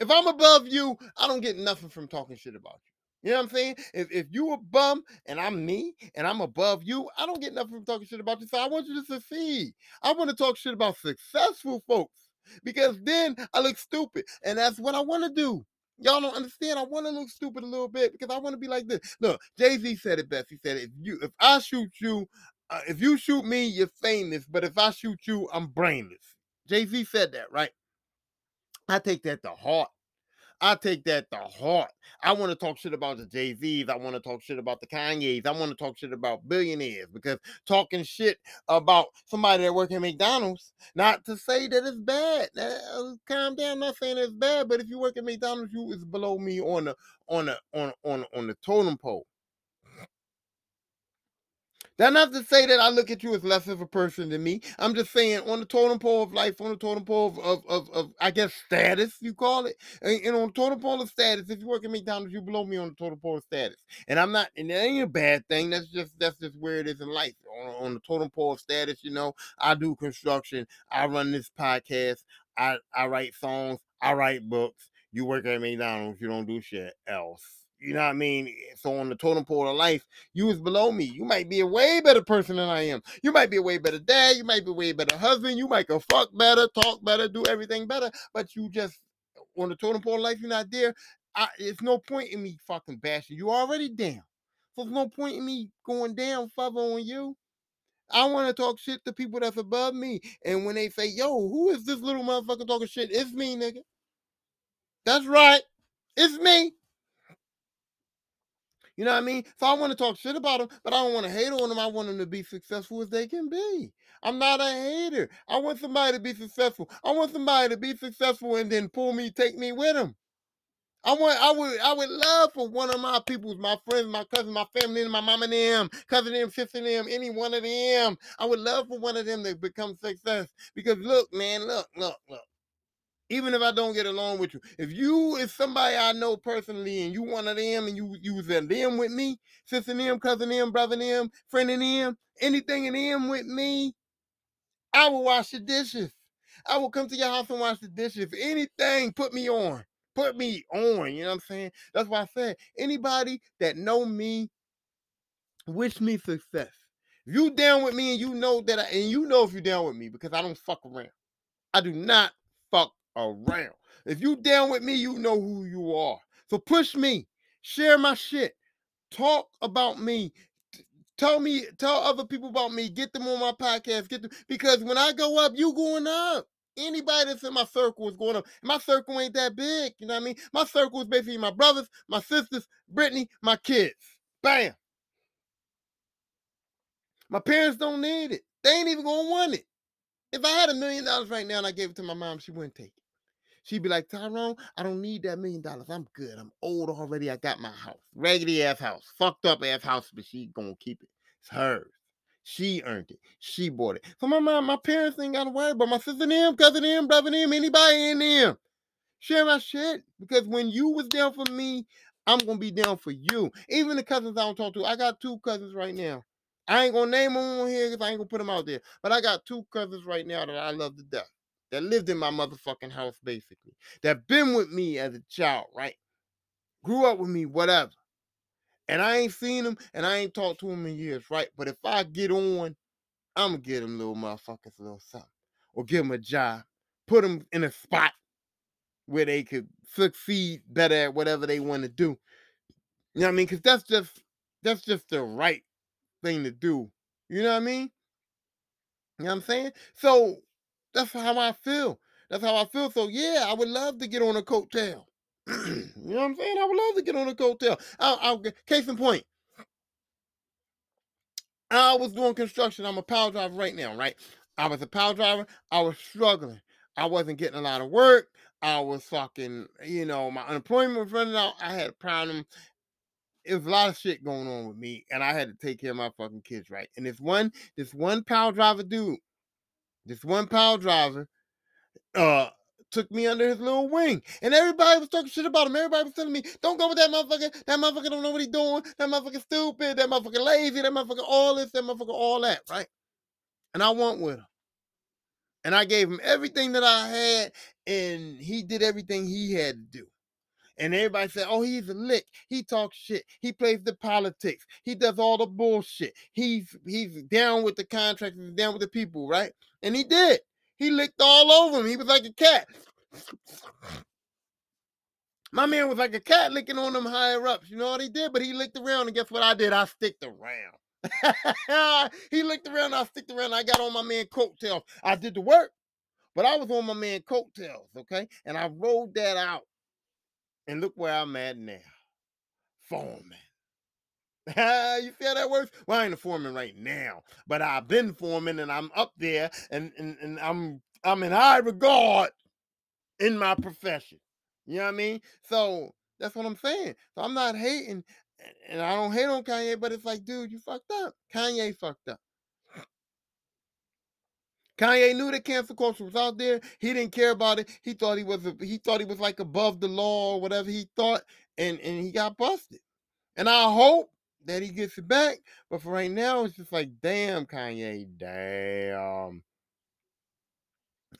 [SPEAKER 1] If I'm above you, I don't get nothing from talking shit about you. You know what I'm saying? If, if you a bum and I'm me and I'm above you, I don't get nothing from talking shit about you. So I want you to succeed. I want to talk shit about successful folks because then I look stupid. And that's what I want to do. Y'all don't understand. I want to look stupid a little bit because I want to be like this. Look, Jay Z said it best. He said, "If you, if I shoot you, uh, if you shoot me, you're famous. But if I shoot you, I'm brainless." Jay Z said that, right? I take that to heart. I take that to heart. I want to talk shit about the Jay Z's. I want to talk shit about the Kanye's. I want to talk shit about billionaires because talking shit about somebody that works at McDonald's, not to say that it's bad. Uh, calm down. I'm not saying it's bad, but if you work at McDonald's, you is below me on the on the on on on the totem pole. That's not to say that I look at you as less of a person than me. I'm just saying on the totem pole of life, on the totem pole of, of, of, of I guess, status, you call it. And, and, on the totem pole of status, if you work at McDonald's, you below me on the totem pole of status. And I'm not, and that ain't a bad thing. That's just that's just where it is in life. On, on the totem pole of status, you know, I do construction, I run this podcast, I, I write songs, I write books. You work at McDonald's, you don't do shit else. You know what I mean? Eh, so on the totem pole of life, you is below me. You might be a way better person than I am. You might be a way better dad. You might be a way better husband. You might go fuck better, talk better, do everything better. But you just on the totem pole of life, you're not there. I, it's no point in me fucking bashing. You already down. So there's no point in me going down further on you. I want to talk shit to people that's above me. And when they say, yo, who is this little motherfucker talking shit? It's me, nigga. That's right. It's me. You know what I mean? So I want to talk shit about them, but I don't want to hate on them. I want them to be successful as they can be. I'm not a hater. I want somebody to be successful. I want somebody to be successful and then pull me, take me with them. I want, I would, I would love for one of my peoples, my friends, my cousins, my family, my mom and them, cousin them, sister and them, any one of them. I would love for one of them to become success. Because look, man, look, look, look even if I don't get along with you. If you is somebody I know personally and you one of them and you use them with me, sister them, cousin them, brother them, friend of them, anything in them with me, I will wash the dishes. I will come to your house and wash the dishes. If anything, put me on. Put me on. You know what I'm saying? That's why I said anybody that know me, wish me success. If you down with me and you know that I, and you know if you down with me because I don't fuck around. I do not fuck around. If you down with me, you know who you are. So push me, share my shit, talk about me, tell me, tell other people about me, get them on my podcast, get them because when I go up, you going up. Anybody that's in my circle is going up. My circle ain't that big, you know what I mean? My circle is basically my brothers, my sisters, Brittany, my kids. Bam. My parents don't need it. They ain't even gonna want it. If I had a million dollars right now and I gave it to my mom, she wouldn't take it. She'd be like, Tyrone, I don't need that million dollars. I'm good. I'm old already. I got my house. Raggedy ass house. Fucked up ass house, but she gonna keep it. It's hers. She earned it. She bought it. So my mom, my parents ain't gotta worry about my sister them, cousin them, brother them, anybody in them. Share my shit. Because when you was down for me, I'm gonna be down for you. Even the cousins I don't talk to. I got two cousins right now. I ain't gonna name them on here because I ain't gonna put them out there. But I got two cousins right now that I love to death that lived in my motherfucking house, basically, that been with me as a child, right? Grew up with me, whatever. And I ain't seen them and I ain't talked to them in years, right? But if I get on, I'm gonna get them little motherfuckers a little something or give them a job, put them in a spot where they could succeed better at whatever they want to do. You know what I mean? Because that's just that's just the right thing to do. You know what I mean? You know what I'm saying? So that's how I feel. That's how I feel. So yeah, I would love to get on a coattail. you know what I'm saying? I would love to get on a coattail. I'll, I'll, case in point, I was doing construction. I'm a power driver right now, right? I was a power driver. I was struggling. I wasn't getting a lot of work. I was fucking, you know, my unemployment was running out. I had a problem. It was a lot of shit going on with me, and I had to take care of my fucking kids, right? And this one, this one power driver dude, this one power driver uh took me under his little wing. And everybody was talking shit about him. Everybody was telling me, don't go with that motherfucker. That motherfucker don't know what he's doing. That motherfucker stupid. That motherfucker lazy. That motherfucker all this. That motherfucker all that, right? And I went with him. And I gave him everything that I had, and he did everything he had to do. And everybody said, "Oh, he's a lick. He talks shit. He plays the politics. He does all the bullshit. He's he's down with the contractors, down with the people, right?" And he did. He licked all over him. He was like a cat. My man was like a cat licking on them higher ups. You know what he did? But he licked around, and guess what I did? I sticked around. he licked around, I sticked around, I got on my man coattails. I did the work, but I was on my man coattails, okay? And I rolled that out. And look where I'm at now. Foreman. you feel that works? Well, I ain't a foreman right now, but I've been foreman and I'm up there and, and, and I'm I'm in high regard in my profession. You know what I mean? So that's what I'm saying. So I'm not hating and I don't hate on Kanye, but it's like, dude, you fucked up. Kanye fucked up. Kanye knew that cancel culture was out there. He didn't care about it. He thought he was a, he thought he was like above the law or whatever he thought, and and he got busted. And I hope that he gets it back. But for right now, it's just like, damn, Kanye, damn.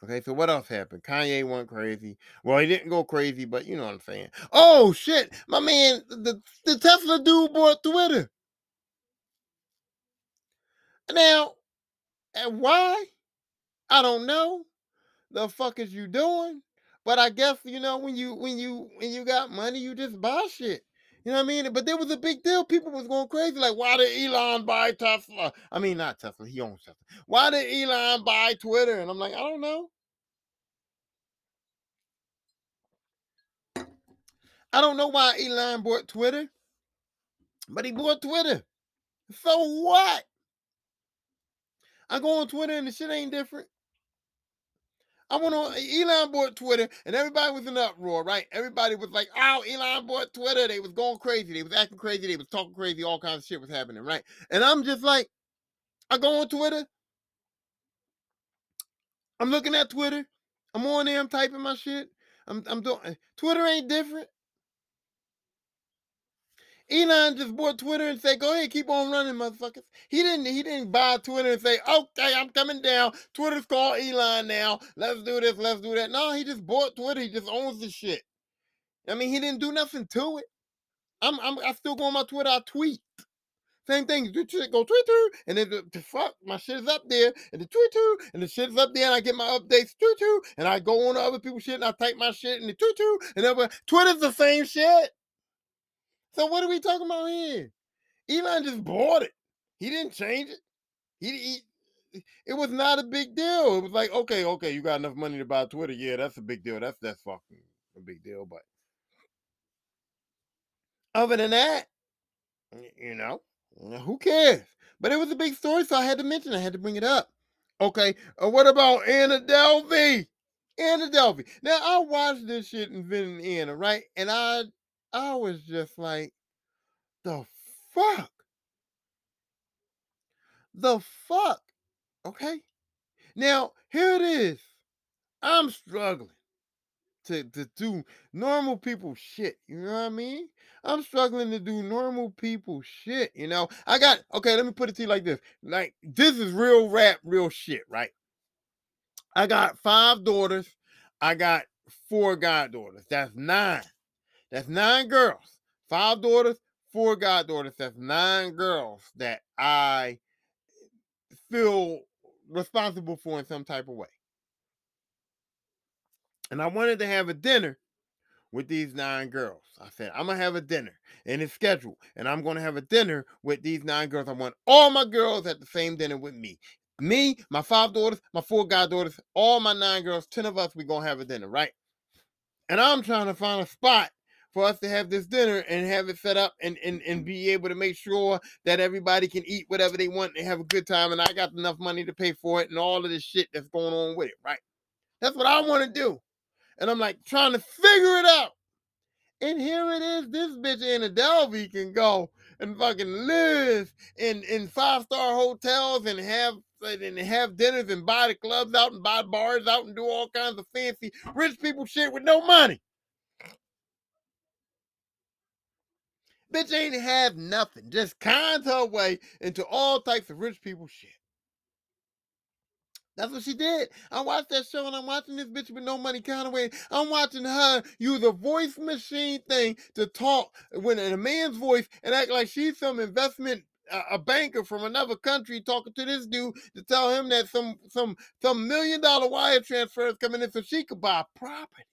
[SPEAKER 1] Okay, so what else happened? Kanye went crazy. Well, he didn't go crazy, but you know what I'm saying. Oh shit, my man, the, the Tesla dude bought Twitter. Now, and why? I don't know. The fuck is you doing? But I guess you know when you when you when you got money, you just buy shit. You know what I mean? But there was a big deal. People was going crazy. Like, why did Elon buy Tesla? I mean, not Tesla. He owns Tesla. Why did Elon buy Twitter? And I'm like, I don't know. I don't know why Elon bought Twitter, but he bought Twitter. So what? I go on Twitter and the shit ain't different. I went on Elon bought Twitter and everybody was in uproar, right? Everybody was like, oh, Elon bought Twitter. They was going crazy. They was acting crazy. They was talking crazy. All kinds of shit was happening, right? And I'm just like, I go on Twitter. I'm looking at Twitter. I'm on there. I'm typing my shit. I'm, I'm doing Twitter ain't different. Elon just bought Twitter and said, "Go ahead, keep on running, motherfuckers." He didn't. He didn't buy Twitter and say, "Okay, I'm coming down. Twitter's called Elon now. Let's do this. Let's do that." No, he just bought Twitter. He just owns the shit. I mean, he didn't do nothing to it. I'm. I'm. I still go on my Twitter. I tweet. Same thing. Go Twitter, and then the, the, fuck, my shit is up there, and the Twitter, and the shit is up there, and I get my updates Twitter, and I go on to other people's shit, and I type my shit in the Twitter, and then Twitter's the same shit. So what are we talking about here? Elon just bought it. He didn't change it. He, he, it was not a big deal. It was like, okay, okay, you got enough money to buy Twitter. Yeah, that's a big deal. That's that's fucking a big deal. But other than that, you know, who cares? But it was a big story, so I had to mention. I had to bring it up. Okay, uh, what about Anna Delvey? Anna Delvey. Now I watched this shit Inventing Anna, right? And I I was just like, the fuck? The fuck? Okay. Now, here it is. I'm struggling to, to do normal people shit. You know what I mean? I'm struggling to do normal people shit. You know, I got, okay, let me put it to you like this. Like, this is real rap, real shit, right? I got five daughters. I got four goddaughters. That's nine. That's nine girls, five daughters, four goddaughters. That's nine girls that I feel responsible for in some type of way. And I wanted to have a dinner with these nine girls. I said, I'm going to have a dinner and it's scheduled. And I'm going to have a dinner with these nine girls. I want all my girls at the same dinner with me. Me, my five daughters, my four goddaughters, all my nine girls, 10 of us, we're going to have a dinner, right? And I'm trying to find a spot for us to have this dinner and have it set up and, and, and be able to make sure that everybody can eat whatever they want and have a good time. And I got enough money to pay for it and all of this shit that's going on with it, right? That's what I want to do. And I'm like trying to figure it out. And here it is. This bitch Anna Delvey can go and fucking live in, in five star hotels and have and have dinners and buy the clubs out and buy bars out and do all kinds of fancy rich people shit with no money. Bitch ain't have nothing. Just conned her way into all types of rich people shit. That's what she did. I watched that show and I'm watching this bitch with no money kind of way. I'm watching her use a voice machine thing to talk when in a man's voice and act like she's some investment a banker from another country talking to this dude to tell him that some some some million dollar wire transfer is coming in so she could buy property.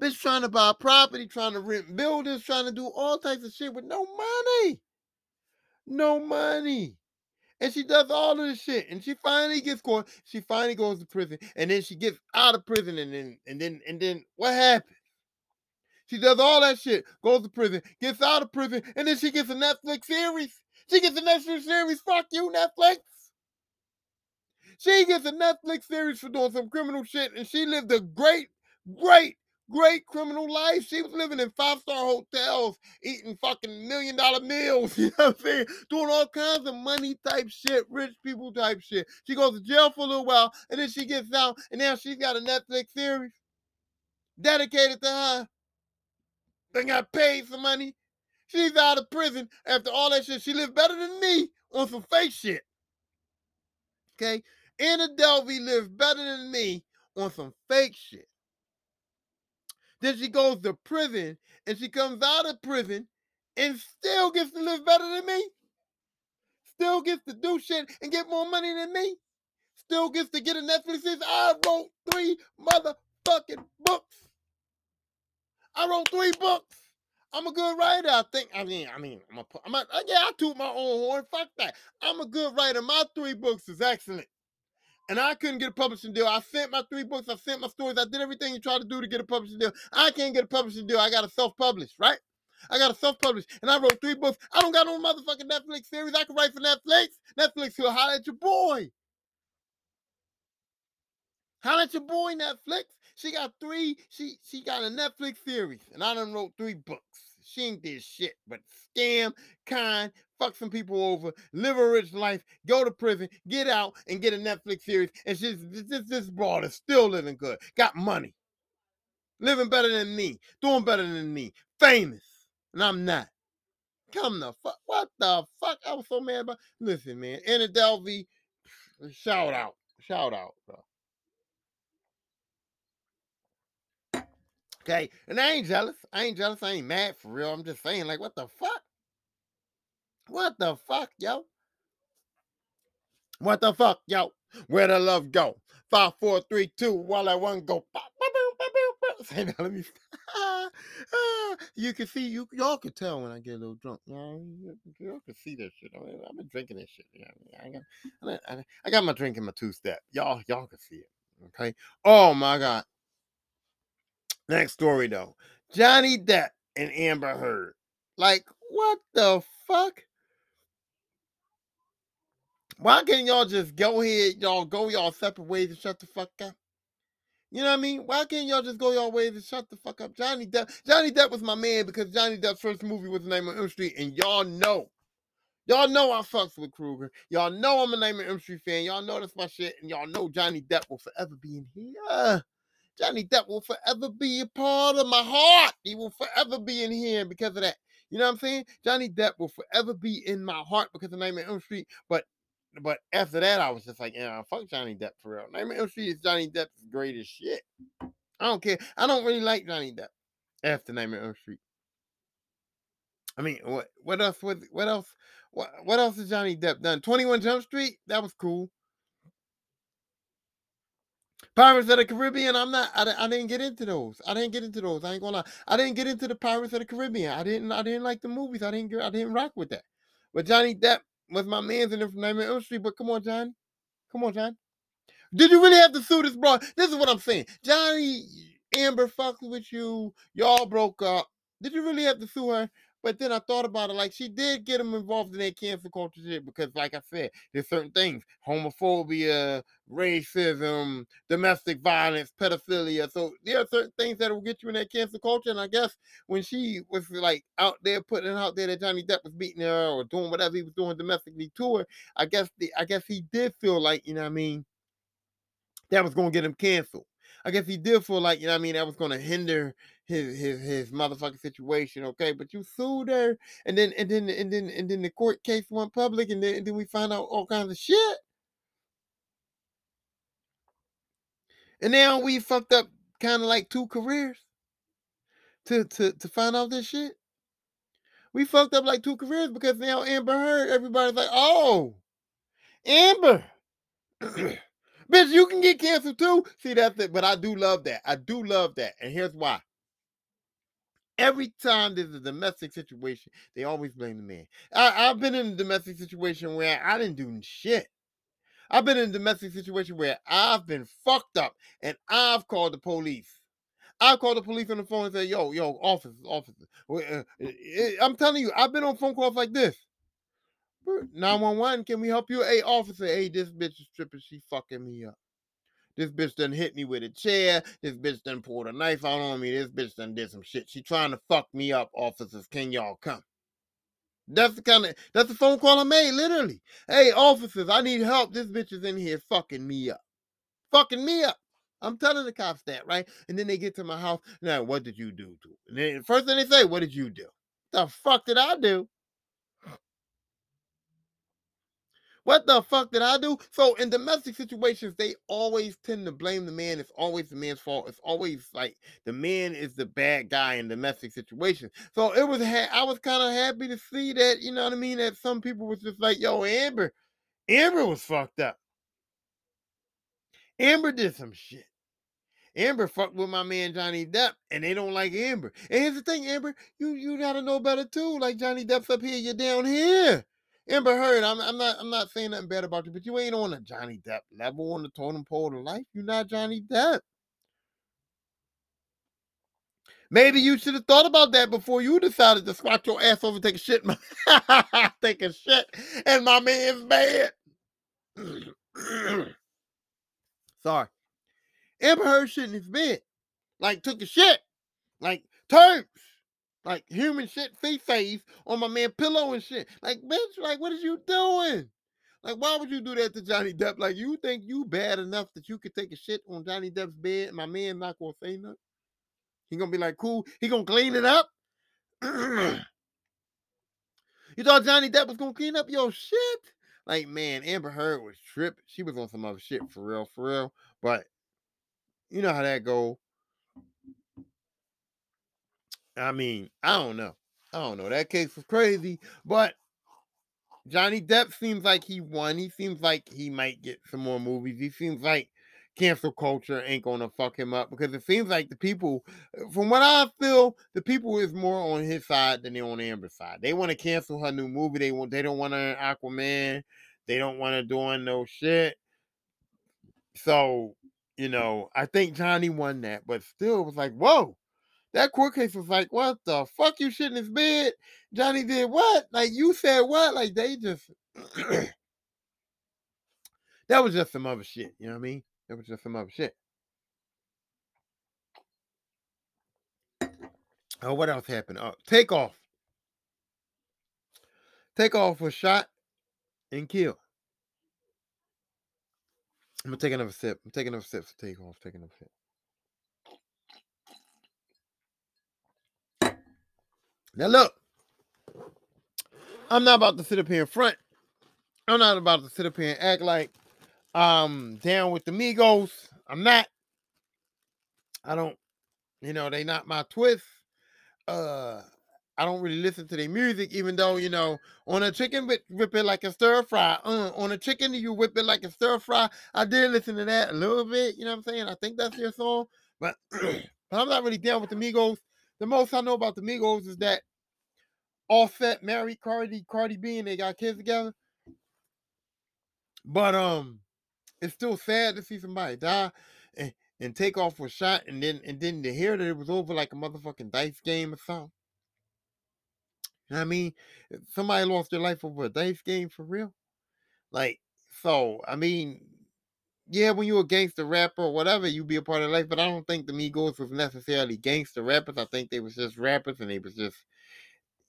[SPEAKER 1] Bitch trying to buy property, trying to rent buildings, trying to do all types of shit with no money. No money. And she does all of this shit. And she finally gets caught. She finally goes to prison. And then she gets out of prison. And then and then and then what happens? She does all that shit, goes to prison, gets out of prison, and then she gets a Netflix series. She gets a Netflix series. Fuck you, Netflix. She gets a Netflix series for doing some criminal shit, and she lived a great, great, great criminal life. She was living in five star hotels, eating fucking million dollar meals. You know what I'm saying? Doing all kinds of money type shit, rich people type shit. She goes to jail for a little while, and then she gets out, and now she's got a Netflix series dedicated to her. They got paid some money. She's out of prison after all that shit. She lived better than me on some fake shit. Okay? Anna Delvey lived better than me on some fake shit. Then she goes to prison and she comes out of prison and still gets to live better than me. Still gets to do shit and get more money than me. Still gets to get a Netflix. I wrote three motherfucking books. I wrote three books. I'm a good writer. I think. I mean, I mean, I'm a, I'm a yeah. I toot my own horn. Fuck that. I'm a good writer. My three books is excellent, and I couldn't get a publishing deal. I sent my three books. I sent my stories. I did everything you tried to do to get a publishing deal. I can't get a publishing deal. I got to self-publish, right? I got to self-publish, and I wrote three books. I don't got no motherfucking Netflix series. I can write for Netflix. Netflix will holler at your boy. Holler at your boy, Netflix. She got three. She she got a Netflix series, and I done wrote three books. She ain't did shit but scam, kind, fuck some people over, live a rich life, go to prison, get out, and get a Netflix series. And she's this this broad is still living good, got money, living better than me, doing better than me, famous, and I'm not. Come the fuck, what the fuck? I was so mad about. Listen, man, Anna Delvey, shout out, shout out, bro. Okay. And I ain't jealous. I ain't jealous. I ain't mad for real. I'm just saying, like, what the fuck? What the fuck, yo? What the fuck, yo? Where the love go? Five, four, three, two, while I one go. Say that, let me. Ah, you can see you y'all can tell when I get a little drunk. Y'all can see that shit. I mean, I've been drinking this shit. I, got, I got my drink in my two step. Y'all, y'all can see it. Okay. Oh my god. Next story though. Johnny Depp and Amber Heard. Like, what the fuck? Why can't y'all just go ahead, y'all go y'all separate ways and shut the fuck up? You know what I mean? Why can't y'all just go y'all ways and shut the fuck up? Johnny Depp, Johnny Depp was my man because Johnny Depp's first movie was the Nightmare on Elm Street, and y'all know. Y'all know I fucks with Krueger. Y'all know I'm a Nightmare on Elm Street fan. Y'all know that's my shit, and y'all know Johnny Depp will forever be in here. Johnny Depp will forever be a part of my heart. He will forever be in here because of that. You know what I'm saying? Johnny Depp will forever be in my heart because of Nightmare on Elm Street. But but after that, I was just like, yeah, fuck Johnny Depp for real. Of Elm Street is Johnny Depp's greatest shit. I don't care. I don't really like Johnny Depp after Nightmare on Elm Street. I mean, what what else? What what else? What what else has Johnny Depp done? Twenty One Jump Street. That was cool. Pirates of the Caribbean, I'm not. I, I didn't get into those. I didn't get into those. I ain't gonna lie. I didn't get into the Pirates of the Caribbean. I didn't. I didn't like the movies. I didn't. I didn't rock with that. But Johnny Depp was my man's in the Nightmare on Elm Street. But come on, Johnny. Come on, John. Did you really have to sue this bro? This is what I'm saying. Johnny Amber fucked with you. Y'all broke up. Did you really have to sue her? But then I thought about it, like she did get him involved in that cancel culture shit because, like I said, there's certain things: homophobia, racism, domestic violence, pedophilia. So there are certain things that will get you in that cancel culture. And I guess when she was like out there putting out there that Johnny Depp was beating her or doing whatever he was doing domestically to her, I guess the I guess he did feel like, you know what I mean, that was gonna get him canceled. I guess he did feel like, you know I mean, that was gonna hinder his his his motherfucking situation, okay? But you sued her, and then and then and then and then the court case went public, and then and then we find out all kinds of shit. And now we fucked up kind of like two careers to to to find out this shit. We fucked up like two careers because now Amber Heard, everybody's like, oh, Amber. Bitch, you can get canceled too. See, that's it. But I do love that. I do love that. And here's why. Every time there's a domestic situation, they always blame the man. I, have been in a domestic situation where I didn't do shit. I've been in a domestic situation where I've been fucked up and I've called the police. I called the police on the phone and said, yo, yo, officer, officer. Uh, eh, eh, I'm telling you, I've been on phone calls like this. Mm. 911, can we help you? Hey, officer, hey, this bitch is tripping. She fucking me up. This bitch done hit me with a chair. This bitch done pulled a knife out on me. This bitch done did some shit. She trying to fuck me up, officers. Can y'all come? That's the kind of that's the phone call I made, literally. Hey, officers, I need help. This bitch is in here fucking me up. Fucking me up. I'm telling the cops that, right? And then they get to my house. Now, what did you do to? And then first thing they say, what did you do? The fuck did I do? What the fuck did I do? So in domestic situations, they always tend to blame the man. It's always the man's fault. It's always like the man is the bad guy in domestic situations. So it was ha- I was kind of happy to see that, you know what I mean, that some people was just like, yo, Amber, Amber was fucked up. Amber did some shit. Amber fucked with my man Johnny Depp, and they don't like Amber. And here's the thing, Amber, you you gotta know better too. Like Johnny Depp's up here, you're down here. Amber Heard, I'm, I'm not I'm not saying nothing bad about you, but you ain't on a Johnny Depp level on the totem pole of life. You're not Johnny Depp. Maybe you should have thought about that before you decided to squat your ass over take a shit. take a shit, and my man's bad. Sorry. Amber Heard shit in his bed. Like took a shit. Like terms like human shit face face on my man pillow and shit. Like, bitch, like what is you doing? Like, why would you do that to Johnny Depp? Like, you think you bad enough that you could take a shit on Johnny Depp's bed and my man not gonna say nothing? He gonna be like, cool, he gonna clean it up? you thought Johnny Depp was gonna clean up your shit? Like, man, Amber Heard was tripping. She was on some other shit for real, for real. But you know how that go. I mean, I don't know. I don't know. That case was crazy, but Johnny Depp seems like he won. He seems like he might get some more movies. He seems like cancel culture ain't gonna fuck him up because it seems like the people, from what I feel, the people is more on his side than they on Amber's side. They want to cancel her new movie. They want. They don't want to Aquaman. They don't want to doing no shit. So you know, I think Johnny won that, but still, it was like, whoa that court case was like, what the fuck you shit in his bed? Johnny did what? Like you said what? Like they just that was just some other shit. You know what I mean? That was just some other shit. Oh, what else happened? Oh, Takeoff. Take off was shot and killed. I'm gonna take another sip. I'm taking another sip for Takeoff. Taking another sip. Now look, I'm not about to sit up here in front. I'm not about to sit up here and act like I'm down with the Migos. I'm not. I don't, you know, they not my twist. Uh I don't really listen to their music, even though, you know, on a chicken whip, whip it like a stir fry. Uh, on a chicken, you whip it like a stir fry. I did listen to that a little bit, you know what I'm saying? I think that's their song. But, but I'm not really down with the Migos. The most I know about the Migos is that Offset married Cardi, Cardi B, and they got kids together. But um, it's still sad to see somebody die and, and Takeoff a shot, and then and then to hear that it was over like a motherfucking dice game or something. You know what I mean? Somebody lost their life over a dice game for real. Like, so I mean, yeah, when you're a gangster rapper or whatever, you be a part of life. But I don't think the Migos was necessarily gangster rappers. I think they was just rappers, and they was just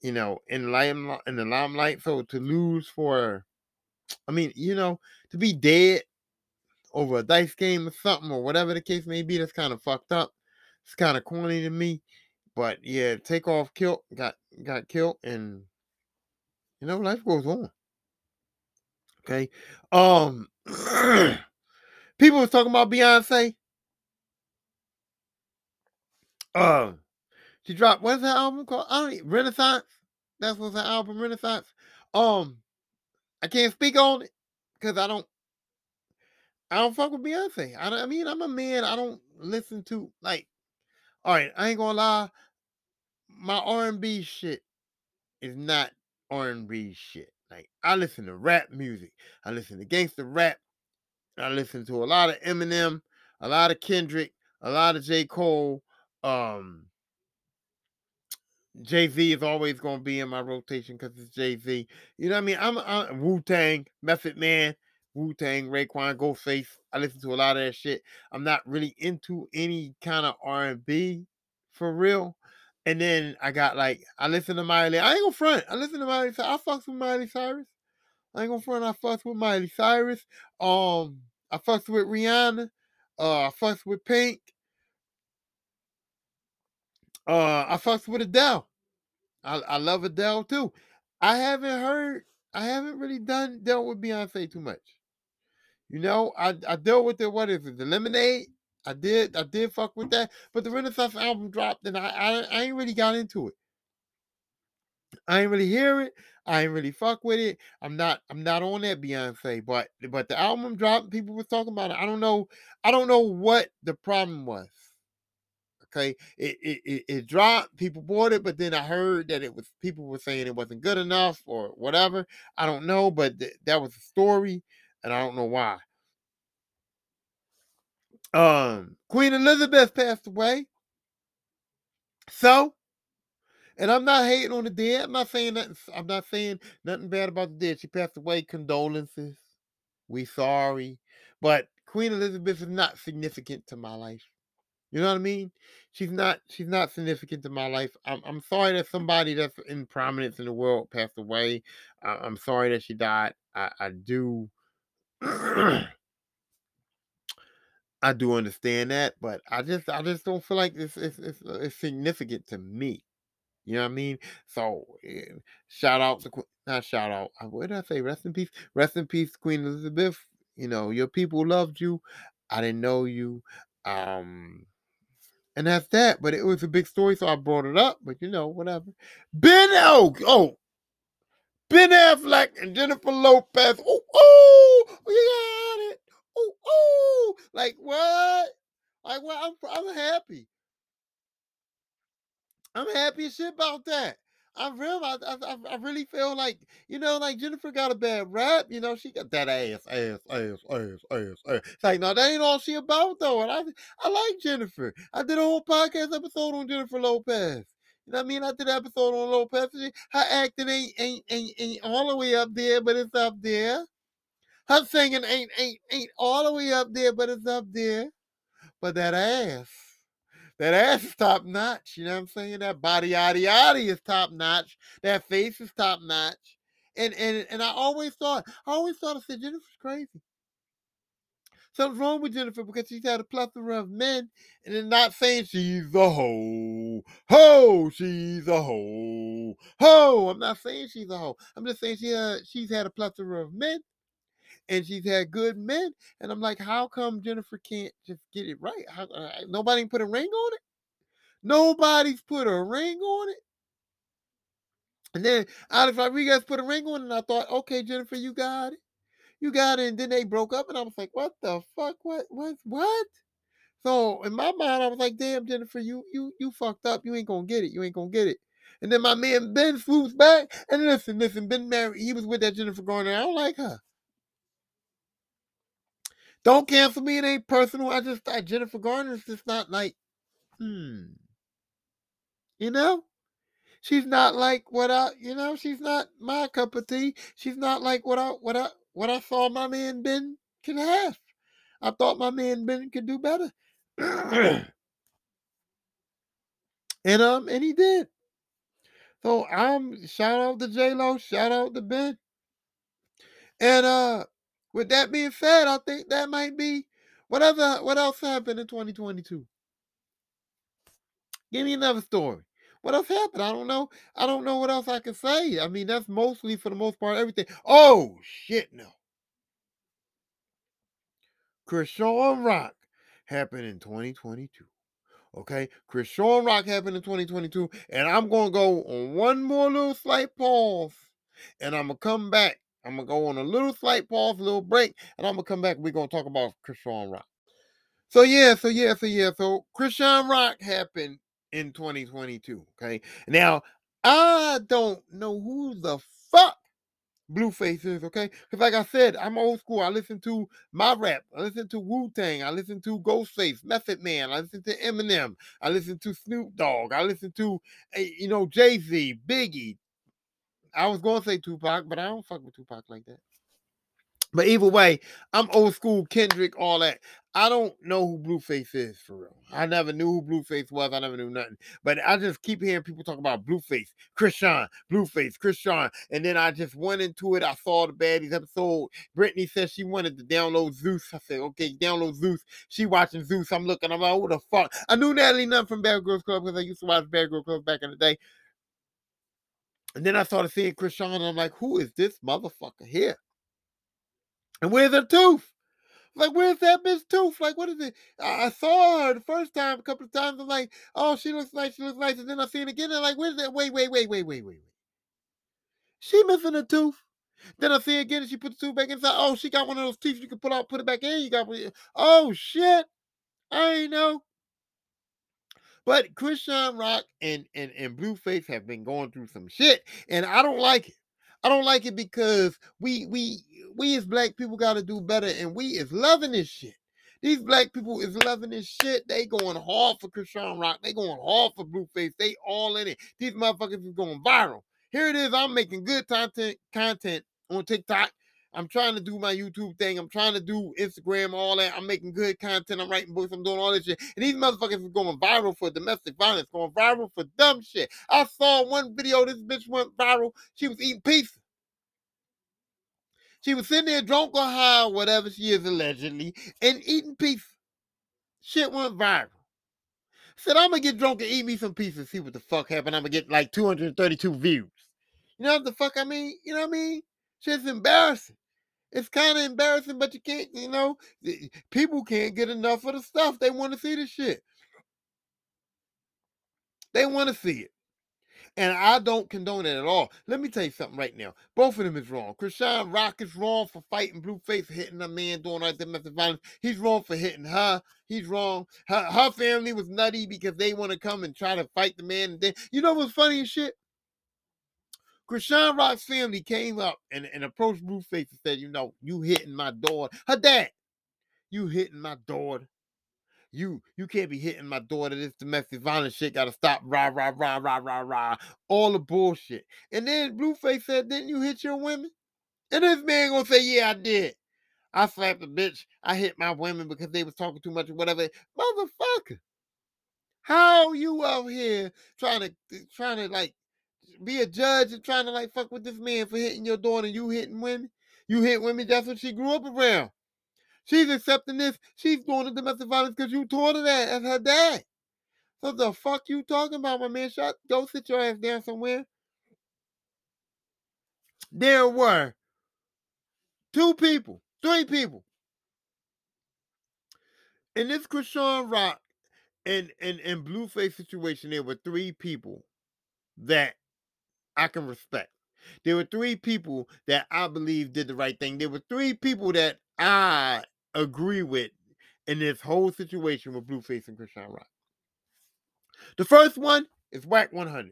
[SPEAKER 1] you know, in lime in the limelight. So to lose for, I mean, you know, to be dead over a dice game or something or whatever the case may be, that's kind of fucked up. It's kind of corny to me. But yeah, Takeoff killed got got killed and you know life goes on. Okay. Um people was talking about Beyonce. Uh she dropped what's that album called? I don't even, Renaissance. That's what's her album, Renaissance. Um, I can't speak on it because I don't I don't fuck with Beyonce. I, I mean, I'm a man. I don't listen to like. All right, I ain't gonna lie. My R&B shit is not R&B shit. Like I listen to rap music. I listen to gangster rap. I listen to a lot of Eminem, a lot of Kendrick, a lot of J. Cole. Um, Jay Z is always gonna be in my rotation because it's Jay Z. You know what I mean? I'm, I'm Wu Tang, Method Man. Wu Tang, Raekwon, Ghostface. I listen to a lot of that shit. I'm not really into any kind of R and B for real. And then I got like I listen to Miley. I ain't gonna front. I listen to Miley. I fucks with Miley Cyrus. I ain't gonna front. I fucks with Miley Cyrus. Um, I fucks with Rihanna. Uh, I fucks with Pink. Uh, I fucks with Adele. I, I love Adele too. I haven't heard. I haven't really done dealt with Beyonce too much. You know, I I dealt with the what is it, the lemonade? I did I did fuck with that, but the Renaissance album dropped and I I, I ain't really got into it. I ain't really hear it. I ain't really fuck with it. I'm not I'm not on that Beyonce, but but the album dropped. People were talking about it. I don't know. I don't know what the problem was. Okay, it it it, it dropped. People bought it, but then I heard that it was people were saying it wasn't good enough or whatever. I don't know, but th- that was a story and I don't know why. Um, Queen Elizabeth passed away. So, and I'm not hating on the dead. I'm not saying nothing. I'm not saying nothing bad about the dead. She passed away. Condolences. We sorry, but Queen Elizabeth is not significant to my life. You know what I mean? She's not. She's not significant to my life. I'm. I'm sorry that somebody that's in prominence in the world passed away. I, am sorry that she died. I, I do I do understand that, but I just I just don't feel like it's it's it's, it's significant to me. You know what I mean? So eh, shout out to not shout out. uh, What did I say? Rest in peace. Rest in peace, Queen Elizabeth. You know your people loved you. I didn't know you. Um, and that's that. But it was a big story, so I brought it up. But you know, whatever. Ben oh oh Ben Affleck and Jennifer Lopez. Oh, oh, we got it. Oh, oh, like what? Like what? I'm, I'm happy. I'm happy as shit about that. I real, I, I, I really feel like you know, like Jennifer got a bad rap. You know, she got that ass, ass, ass, ass, ass, ass. It's like, no, that ain't all she about though. And I, I like Jennifer. I did a whole podcast episode on Jennifer Lopez. You know what I mean? I did an episode on Lopez. Her acting ain't, ain't ain't ain't all the way up there, but it's up there. Her singing ain't ain't ain't all the way up there, but it's up there. But that ass, that ass is top notch. You know what I'm saying? That body yaddy yaddy is top notch. That face is top notch. And and and I always thought, I always thought I said Jennifer's crazy. Something's wrong with Jennifer because she's had a plethora of men, and they're not saying she's a hoe. Ho, she's a hoe. Ho, I'm not saying she's a hoe. I'm just saying she uh, she's had a plethora of men, and she's had good men. And I'm like, how come Jennifer can't just get it right? How, uh, nobody put a ring on it. Nobody's put a ring on it. And then Alex Rodriguez put a ring on it, and I thought, okay, Jennifer, you got it you got it. And then they broke up, and I was like, what the fuck? What? What? What? So in my mind, I was like, damn, Jennifer, you you you fucked up. You ain't gonna get it. You ain't gonna get it. And then my man Ben swoops back. And listen, listen, Ben married. He was with that Jennifer Garner. I don't like her. Don't cancel me. It ain't personal. I just thought Jennifer Garner's just not like, hmm. You know? She's not like what I, you know, she's not my cup of tea. She's not like what I what I what I saw my man Ben can have. I thought my man Ben could do better. and um and he did. So I'm shout out to J Lo, shout out to Ben. And uh with that being said, I think that might be whatever what else happened in 2022. Give me another story. What else happened? I don't know. I don't know what else I can say. I mean, that's mostly for the most part everything. Oh shit, no. Chrisean Rock happened in 2022. Okay, Chrisean Rock happened in 2022, and I'm gonna go on one more little slight pause, and I'm gonna come back. I'm gonna go on a little slight pause, a little break, and I'm gonna come back. We're gonna talk about Chrisean Rock. So yeah, so yeah, so yeah, so Chrisean Rock happened in 2022. Okay, now I don't know who the fuck Blueface is, okay? Because like I said, I'm old school. I listen to my rap. I listen to Wu Tang. I listen to Ghostface, Method Man. I listen to Eminem. I listen to Snoop Dogg. I listen to, eh, you know, Jay Z, Biggie. I was to say Tupac, but I don't fuck with Tupac like that. But either way, I'm old school Kendrick, all that. I don't know who Blueface is for real. I never knew who Blueface was. I never knew nothing. But I just keep hearing people talk about Blueface, Chrisean, Blueface, Chrisean. And then I just went into it. I saw the baddies episode. Brittany said she wanted to download Zeus. I said, okay, download Zeus. She watching Zeus. I'm looking. I'm like, what the fuck? I knew Natalie Nunn from Bad Girls Club because I used to watch Bad Girls Club back in the day. And then I started seeing Chrisean, and I'm like, who is this motherfucker here? And where's her tooth? Like, where's that bitch tooth? Like, what is it? I, saw her the first time, a couple of times. I'm like, oh, she looks nice, she looks nice. And then I see it again, and I'm like, where's that? Wait, wait, wait, wait, wait, wait, wait. She missing a tooth. Then I see again, and she put the tooth back inside. Oh, she got one of those teeth you can pull out, put it back in. You got, eh, oh shit, I ain't know. But Chrisean Rock and, and, and Blueface have been going through some shit, and I don't like it. I don't like it because we we we as black people got to do better, and we is loving this shit. These black people is loving this shit. They going hard for Chrisean Rock. They going hard for Blueface. They all in it. These motherfuckers is going viral. Here it is. I'm making good content content on TikTok. I'm trying to do my YouTube thing. I'm trying to do Instagram, all that. I'm making good content. I'm writing books. I'm doing all this shit. And these motherfuckers is going viral for domestic violence, going viral for dumb shit. I saw one video. This bitch went viral. She was eating pizza. She was sitting there drunk or high, or whatever she is allegedly, and eating pizza. Shit went viral. Said, I'm gonna get drunk and eat me some pizza, see what the fuck happened. I'm gonna get like 232 views. You know what the fuck I mean? You know what I mean? Shit's embarrassing. It's kind of embarrassing, but you can't, you know, people can't get enough of the stuff. They want to see the shit. They want to see it. And I don't condone it at all. Let me tell you something right now. Both of them is wrong. Chrisean Rock is wrong for fighting Blueface, hitting a man, doing all domestic violence. He's wrong for hitting her. He's wrong. Her, her family was nutty because they want to come and try to fight the man. And then, you know what's funny as shit? Chrisean Rock's family came up and, and approached Blueface and said, you know, you hitting my daughter. Her dad, you hitting my daughter you you can't be hitting my daughter. This domestic violence shit gotta stop. Rah rah rah rah rah rah. All the bullshit. And then Blueface said, "Didn't you hit your women?" And this man gonna say, "Yeah, I did. I slapped a bitch. I hit my women because they was talking too much or whatever." Motherfucker, how you out here trying to trying to like be a judge and trying to like fuck with this man for hitting your daughter? You hitting women? You hit women. That's what she grew up around. She's accepting this. She's going to domestic violence because you taught her that as her dad. So the fuck you talking about, my man? Shut go sit your ass down somewhere. There were two people, three people. In this Chrisean Rock and, and, and Blueface situation, there were three people that I can respect. There were three people that I believe did the right thing. There were three people that I agree with in this whole situation with Blueface and Chrisean Rock. The first one is Wack 100.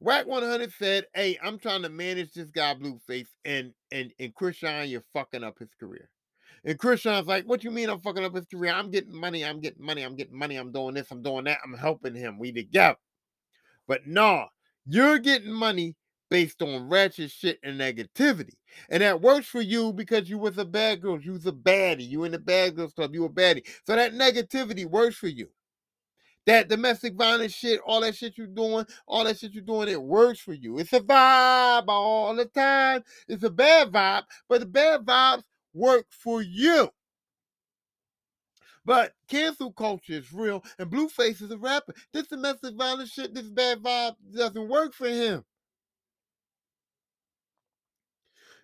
[SPEAKER 1] Wack 100 said, "Hey, I'm trying to manage this guy Blueface, and and and Chrisean, you're fucking up his career." And Chrisean's like, "What you mean I'm fucking up his career? I'm getting money. I'm getting money. I'm getting money. I'm doing this. I'm doing that. I'm helping him. We together." But nah, you're getting money based on ratchet shit and negativity. And that works for you because you was a bad girl. You was a baddie. You in the bad girls club. You a baddie. So that negativity works for you. That domestic violence shit, all that shit you're doing, all that shit you're doing, it works for you. It's a vibe all the time. It's a bad vibe, but the bad vibes work for you. But cancel culture is real, and Blueface is a rapper. This domestic violence shit, this bad vibe doesn't work for him.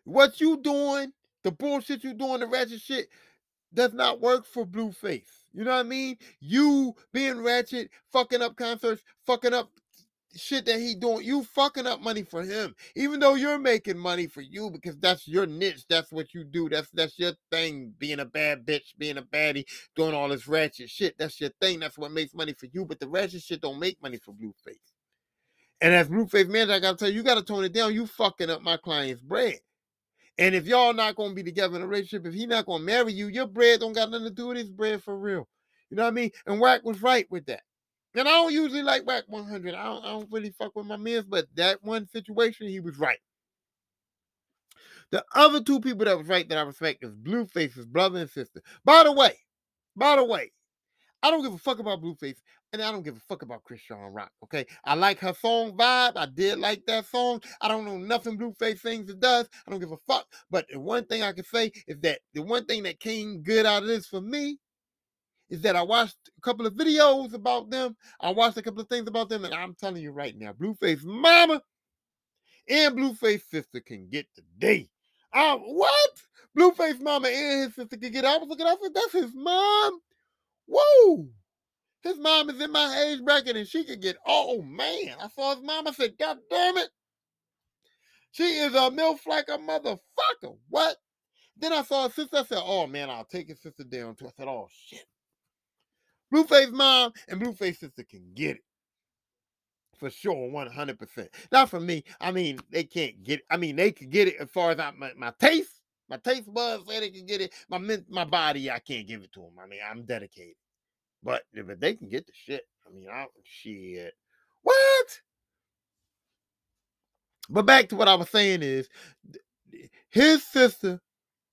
[SPEAKER 1] What you doing, the bullshit you doing, the ratchet shit, does not work for Blueface. You know what I mean? You being ratchet, fucking up concerts, fucking up shit that he doing, you fucking up money for him. Even though you're making money for you because that's your niche, that's what you do. That's that's your thing. Being a bad bitch, being a baddie, doing all this ratchet shit. That's your thing. That's what makes money for you. But the ratchet shit don't make money for Blueface. And as Blueface man, I gotta tell you, you gotta tone it down. You fucking up my client's bread. And if y'all not gonna be together in a relationship, if he not gonna marry you, your bread don't got nothing to do with his bread for real. You know what I mean? And Wack was right with that. And I don't usually like Wack 100. I don't, I don't really fuck with my men, but that one situation, he was right. The other two people that was right that I respect is Blueface's brother and sister. By the way, by the way, I don't give a fuck about Blueface, and I don't give a fuck about Chrisean Rock. Okay, I like her song vibe. I did like that song. I don't know nothing Blueface sings it does. I don't give a fuck. But the one thing I can say is that the one thing that came good out of this for me is that I watched a couple of videos about them. I watched a couple of things about them, and I'm telling you right now, Blueface mama and Blueface sister can get today. Um, what? Blueface mama and his sister can get. I was looking up, that's his mom. Whoa! His mom is in my age bracket and she could get, oh man. I saw his mom. I said, God damn it. She is a milf like a motherfucker. What? Then I saw his sister. I said, oh man, I'll take his sister down too. I said, oh shit. Blueface mom and Blueface sister can get it. For sure, 100%. Not for me. I mean, they can't get it. I mean, they could get it as far as I, my, my taste. My taste buds say they can get it. My my body, I can't give it to them. I mean, I'm dedicated. But if they can get the shit, I mean, I shit. What? But back to what I was saying is his sister,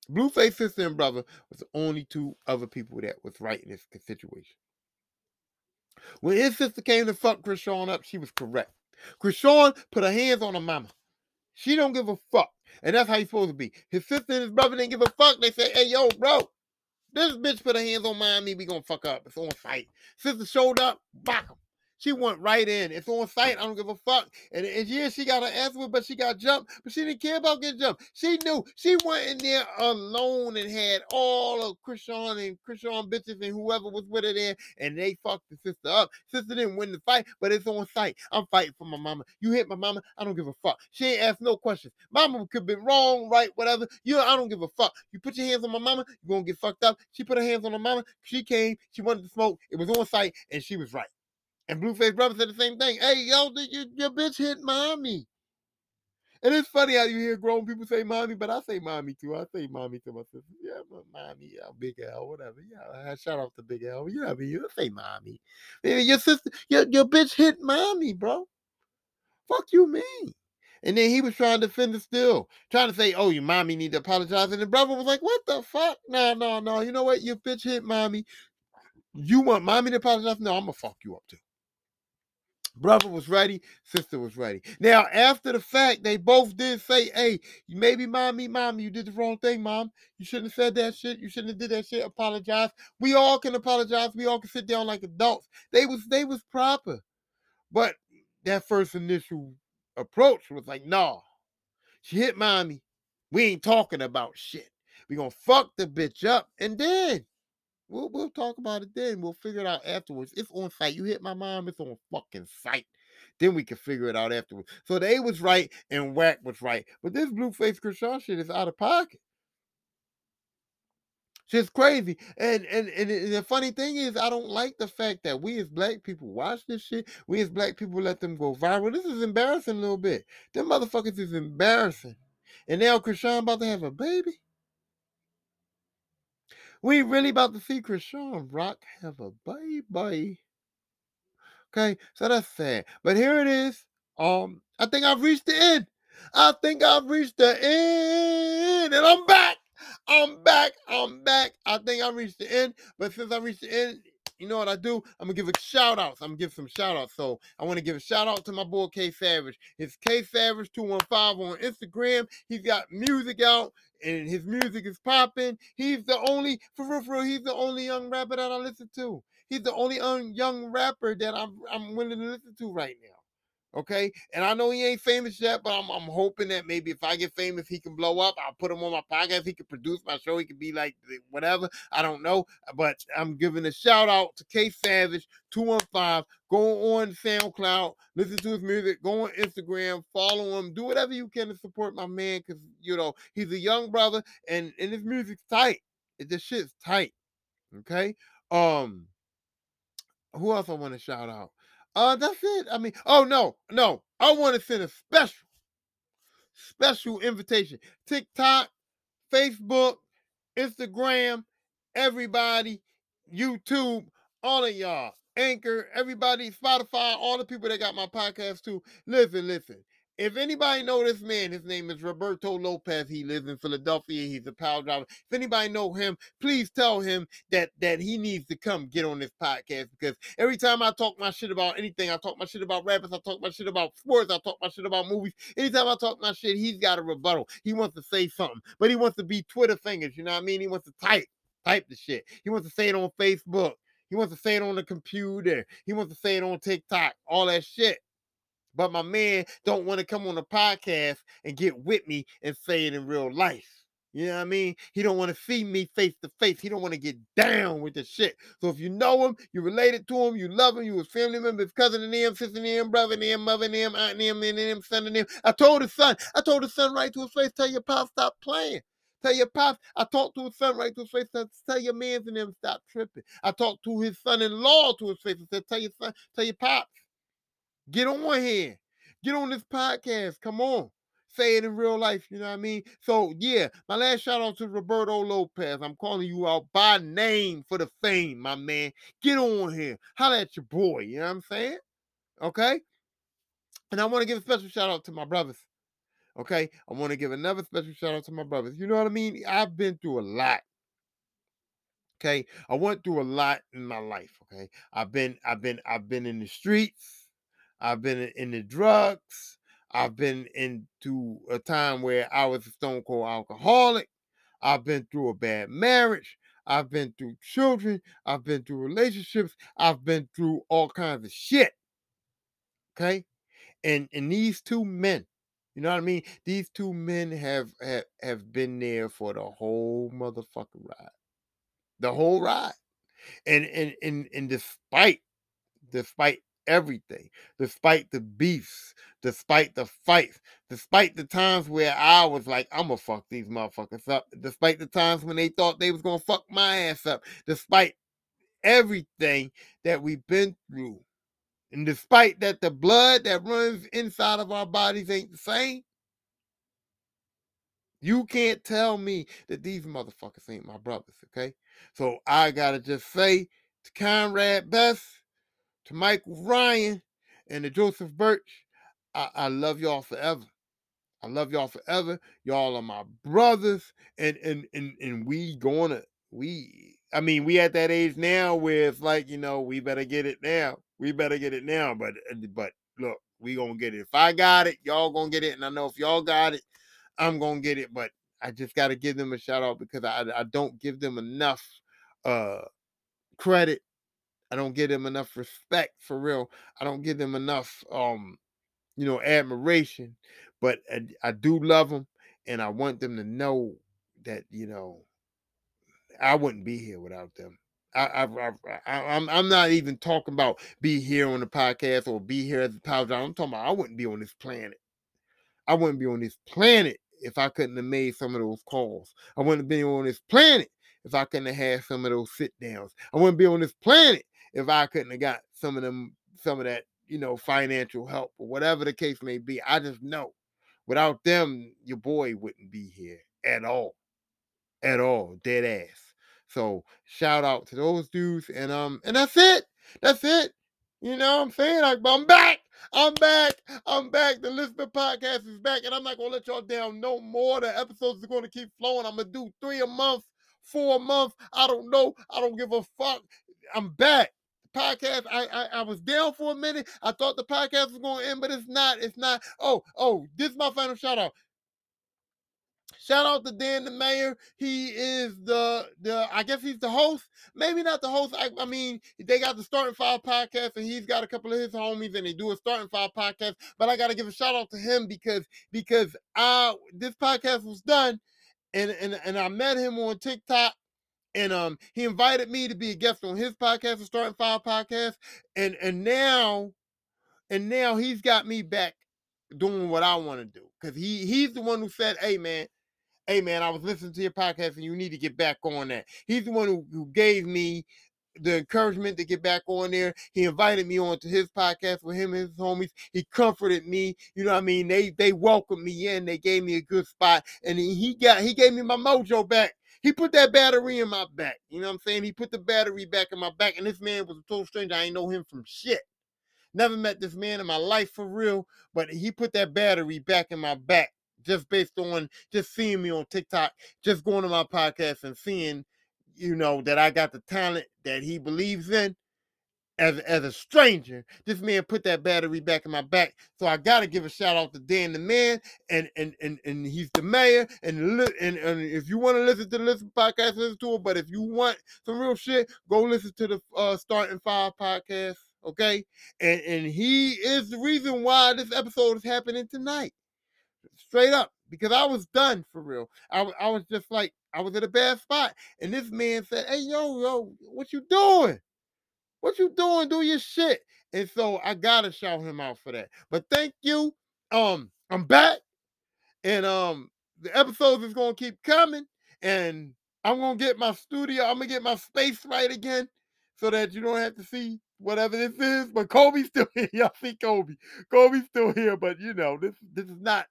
[SPEAKER 1] Blueface sister and brother, was the only two other people that was right in this situation. When his sister came to fuck Chrisean up, she was correct. Chrisean put her hands on her mama. She don't give a fuck. And that's how he's supposed to be. His sister and his brother didn't give a fuck. They said, hey, yo, bro, this bitch put her hands on Miami, we gonna fuck up. It's on fight. Sister showed up, back him. She went right in. It's on site. I don't give a fuck. And, and yeah, she got an ass but she got jumped. But she didn't care about getting jumped. She knew. She went in there alone and had all of Chrisean and Chrisean bitches and whoever was with her there, and they fucked the sister up. Sister didn't win the fight, but it's on site. I'm fighting for my mama. You hit my mama. I don't give a fuck. She ain't asked no questions. Mama could be wrong, right, whatever. You, I don't give a fuck. You put your hands on my mama, you're gonna get fucked up. She put her hands on her mama. She came. She wanted to smoke. It was on site, and she was right. And Blueface Brother said the same thing. Hey, yo, your, your bitch hit mommy. And it's funny how you hear grown people say mommy, but I say mommy too. I say mommy to my sister. Yeah, mommy, yeah, Big L, whatever. Yeah, shout out to Big L. You know what I mean? You say mommy. Your sister, your, your bitch hit mommy, bro. Fuck you mean? And then he was trying to defend it still, trying to say, oh, your mommy need to apologize. And the brother was like, what the fuck? No, no, no. You know what? Your bitch hit mommy. You want mommy to apologize? No, I'm going to fuck you up too. Brother was ready, sister was ready. Now, after the fact, they both did say, hey, maybe mommy, mom, you did the wrong thing, mom. You shouldn't have said that shit. You shouldn't have did that shit. Apologize. We all can apologize. We all can sit down like adults. They was they was proper. But that first initial approach was like, nah. She hit mommy. We ain't talking about shit. We gonna fuck the bitch up and then We'll we'll talk about it then. We'll figure it out afterwards. It's on site. You hit my mom, it's on fucking site. Then we can figure it out afterwards. So they was right and Wack was right. But this Blueface Chrisean shit is out of pocket. Just crazy. And, and and the funny thing is, I don't like the fact that we as black people watch this shit. We as black people let them go viral. This is embarrassing a little bit. Them motherfuckers is embarrassing. And now Chrisean about to have a baby. We really about to see Chrisean Rock have a baby. Okay, so that's sad. But here it is. Um, I think I've reached the end. I think I've reached the end, and I'm back. I'm back. I'm back. I think I reached the end. But since I reached the end, you know what I do? I'm gonna give a shout outs. I'm gonna give some shout outs. So I want to give a shout out to my boy K Savage. It's K Savage 215 on Instagram. He's got music out and his music is popping. He's the only, for real, for real, he's the only young rapper that I listen to. He's the only un- young rapper that I'm I'm willing to listen to right now. Okay, and I know he ain't famous yet, but I'm, I'm hoping that maybe if I get famous, he can blow up. I'll put him on my podcast. He can produce my show. He could be like whatever. I don't know, but I'm giving a shout out to K Savage two one five. Go on SoundCloud, listen to his music. Go on Instagram, follow him. Do whatever you can to support my man, because you know he's a young brother, and and his music's tight. This shit's tight. Okay. Um. Who else I want to shout out? Uh, that's it. I mean, oh no, no. I want to send a special, special invitation. TikTok, Facebook, Instagram, everybody, YouTube, all of y'all. Anchor, everybody, Spotify, all the people that got my podcast too. Listen, listen. If anybody know this man, his name is Roberto Lopez. He lives in Philadelphia. He's a power driver. If anybody know him, please tell him that that he needs to come get on this podcast because every time I talk my shit about anything, I talk my shit about rappers, I talk my shit about sports, I talk my shit about movies. Anytime I talk my shit, he's got a rebuttal. He wants to say something, but he wants to be Twitter fingers. You know what I mean? He wants to type, type the shit. He wants to say it on Facebook. He wants to say it on the computer. He wants to say it on TikTok. All that shit. But my man don't want to come on the podcast and get with me and say it in real life. You know what I mean? He don't want to see me face to face. He don't want to get down with the shit. So if you know him, you related to him, you love him, you his family member, his cousin and him, sister and him, brother and him, mother and him, aunt and him, and him, son and him. I told his son, I told his son right to his face, tell your pop stop playing. Tell your pops, I talked to his son right to his face, tell your mans and them stop tripping. I talked to his son-in-law to his face and said, tell your son, tell your pops, Get on here. Get on this podcast. Come on. Say it in real life. You know what I mean? So, yeah, my last shout out to Roberto Lopez. I'm calling you out by name for the fame, my man. Get on here. Holla at your boy. You know what I'm saying? Okay? And I want to give a special shout out to my brothers. Okay? I want to give another special shout out to my brothers. You know what I mean? I've been through a lot. Okay? I went through a lot in my life. Okay? I've been, I've been, I've been in the streets. I've been in the drugs. I've been into a time where I was a stone cold alcoholic. I've been through a bad marriage. I've been through children. I've been through relationships. I've been through all kinds of shit. Okay? And and these two men, you know what I mean? These two men have have, have been there for the whole motherfucking ride. The whole ride. And and and and despite despite everything, despite the beefs, despite the fights, despite the times where I was like, I'm gonna fuck these motherfuckers up, despite the times when they thought they was gonna fuck my ass up, despite everything that we've been through. And despite that the blood that runs inside of our bodies ain't the same, you can't tell me that these motherfuckers ain't my brothers, okay? So I gotta just say to Conrad Best, to Michael Ryan and to Joseph Birch, I, I love y'all forever. I love y'all forever. Y'all are my brothers, and and and and we gonna we. I mean, we at that age now where it's like you know we better get it now. We better get it now. But uh, but look, we gonna get it. If I got it, y'all gonna get it, and I know if y'all got it, I'm gonna get it. But I just got to give them a shout out because I I don't give them enough uh credit I don't give them enough respect for real. I don't give them enough, um, you know, admiration. But I, I do love them, and I want them to know that you know I wouldn't be here without them. I, I, I, am I'm not even talking about be here on the podcast or be here as a power I'm talking about I wouldn't be on this planet. I wouldn't be on this planet if I couldn't have made some of those calls. I wouldn't have been on this planet if I couldn't have had some of those sit downs. I wouldn't be on this planet if I couldn't have got some of them, some of that, you know, financial help or whatever the case may be. I just know without them, your boy wouldn't be here at all. At all. Dead ass. So shout out to those dudes. And um, and that's it. That's it. You know what I'm saying? I, I'm back. I'm back. I'm back. The Lisbon podcast is back, and I'm not gonna let y'all down no more. The episodes are gonna keep flowing. I'm gonna do three a month, four a month. I don't know. I don't give a fuck. I'm back. Podcast. I, I I was down for a minute. I thought the podcast was going to end, but it's not. It's not. Oh oh, this is my final shout out. Shout out to Dan the mayor. He is the the I guess he's the host. Maybe not the host. I, I mean, they got the starting five podcast, and he's got a couple of his homies, and they do a starting five podcast. But I got to give a shout out to him because because I this podcast was done, and and and I met him on TikTok. And um, he invited me to be a guest on his podcast, the Starting Five podcast, and and now, and now he's got me back doing what I want to do because he he's the one who said, "Hey man, hey man, I was listening to your podcast and you need to get back on that. He's the one who, who gave me the encouragement to get back on there. He invited me on to his podcast with him and his homies. He comforted me. You know what I mean? They they welcomed me in. They gave me a good spot. And he got he gave me my mojo back. He put that battery in my back. You know what I'm saying? He put the battery back in my back. And this man was a total stranger. I ain't know him from shit. Never met this man in my life for real, but he put that battery back in my back just based on just seeing me on TikTok, just going to my podcast and seeing, you know, that I got the talent that he believes in. As, as a stranger, this man put that battery back in my back. So I gotta give a shout out to Dan the man, and and and, and he's the mayor. And, and and if you want to listen to the listen podcast, listen to it. But if you want some real shit, go listen to the uh, Starting Five podcast. Okay, and and he is the reason why this episode is happening tonight straight up because I was done for real. I, I was just like, I was in a bad spot. And this man said, Hey, yo, yo, what you doing? What you doing? Do your shit. And so I gotta shout him out for that. But thank you. Um, I'm back. And um, the episodes is gonna keep coming. And I'm gonna get my studio, I'm gonna get my space right again so that you don't have to see whatever this is. But Kobe's still here. Y'all see Kobe. Kobe's still here, but you know, this this is not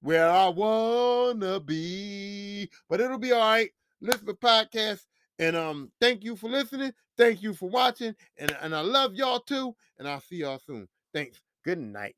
[SPEAKER 1] where I wanna be. But it'll be all right. Listen to podcast. And um, thank you for listening. Thank you for watching. And, and I love y'all too. And I'll see y'all soon. Thanks. Good night.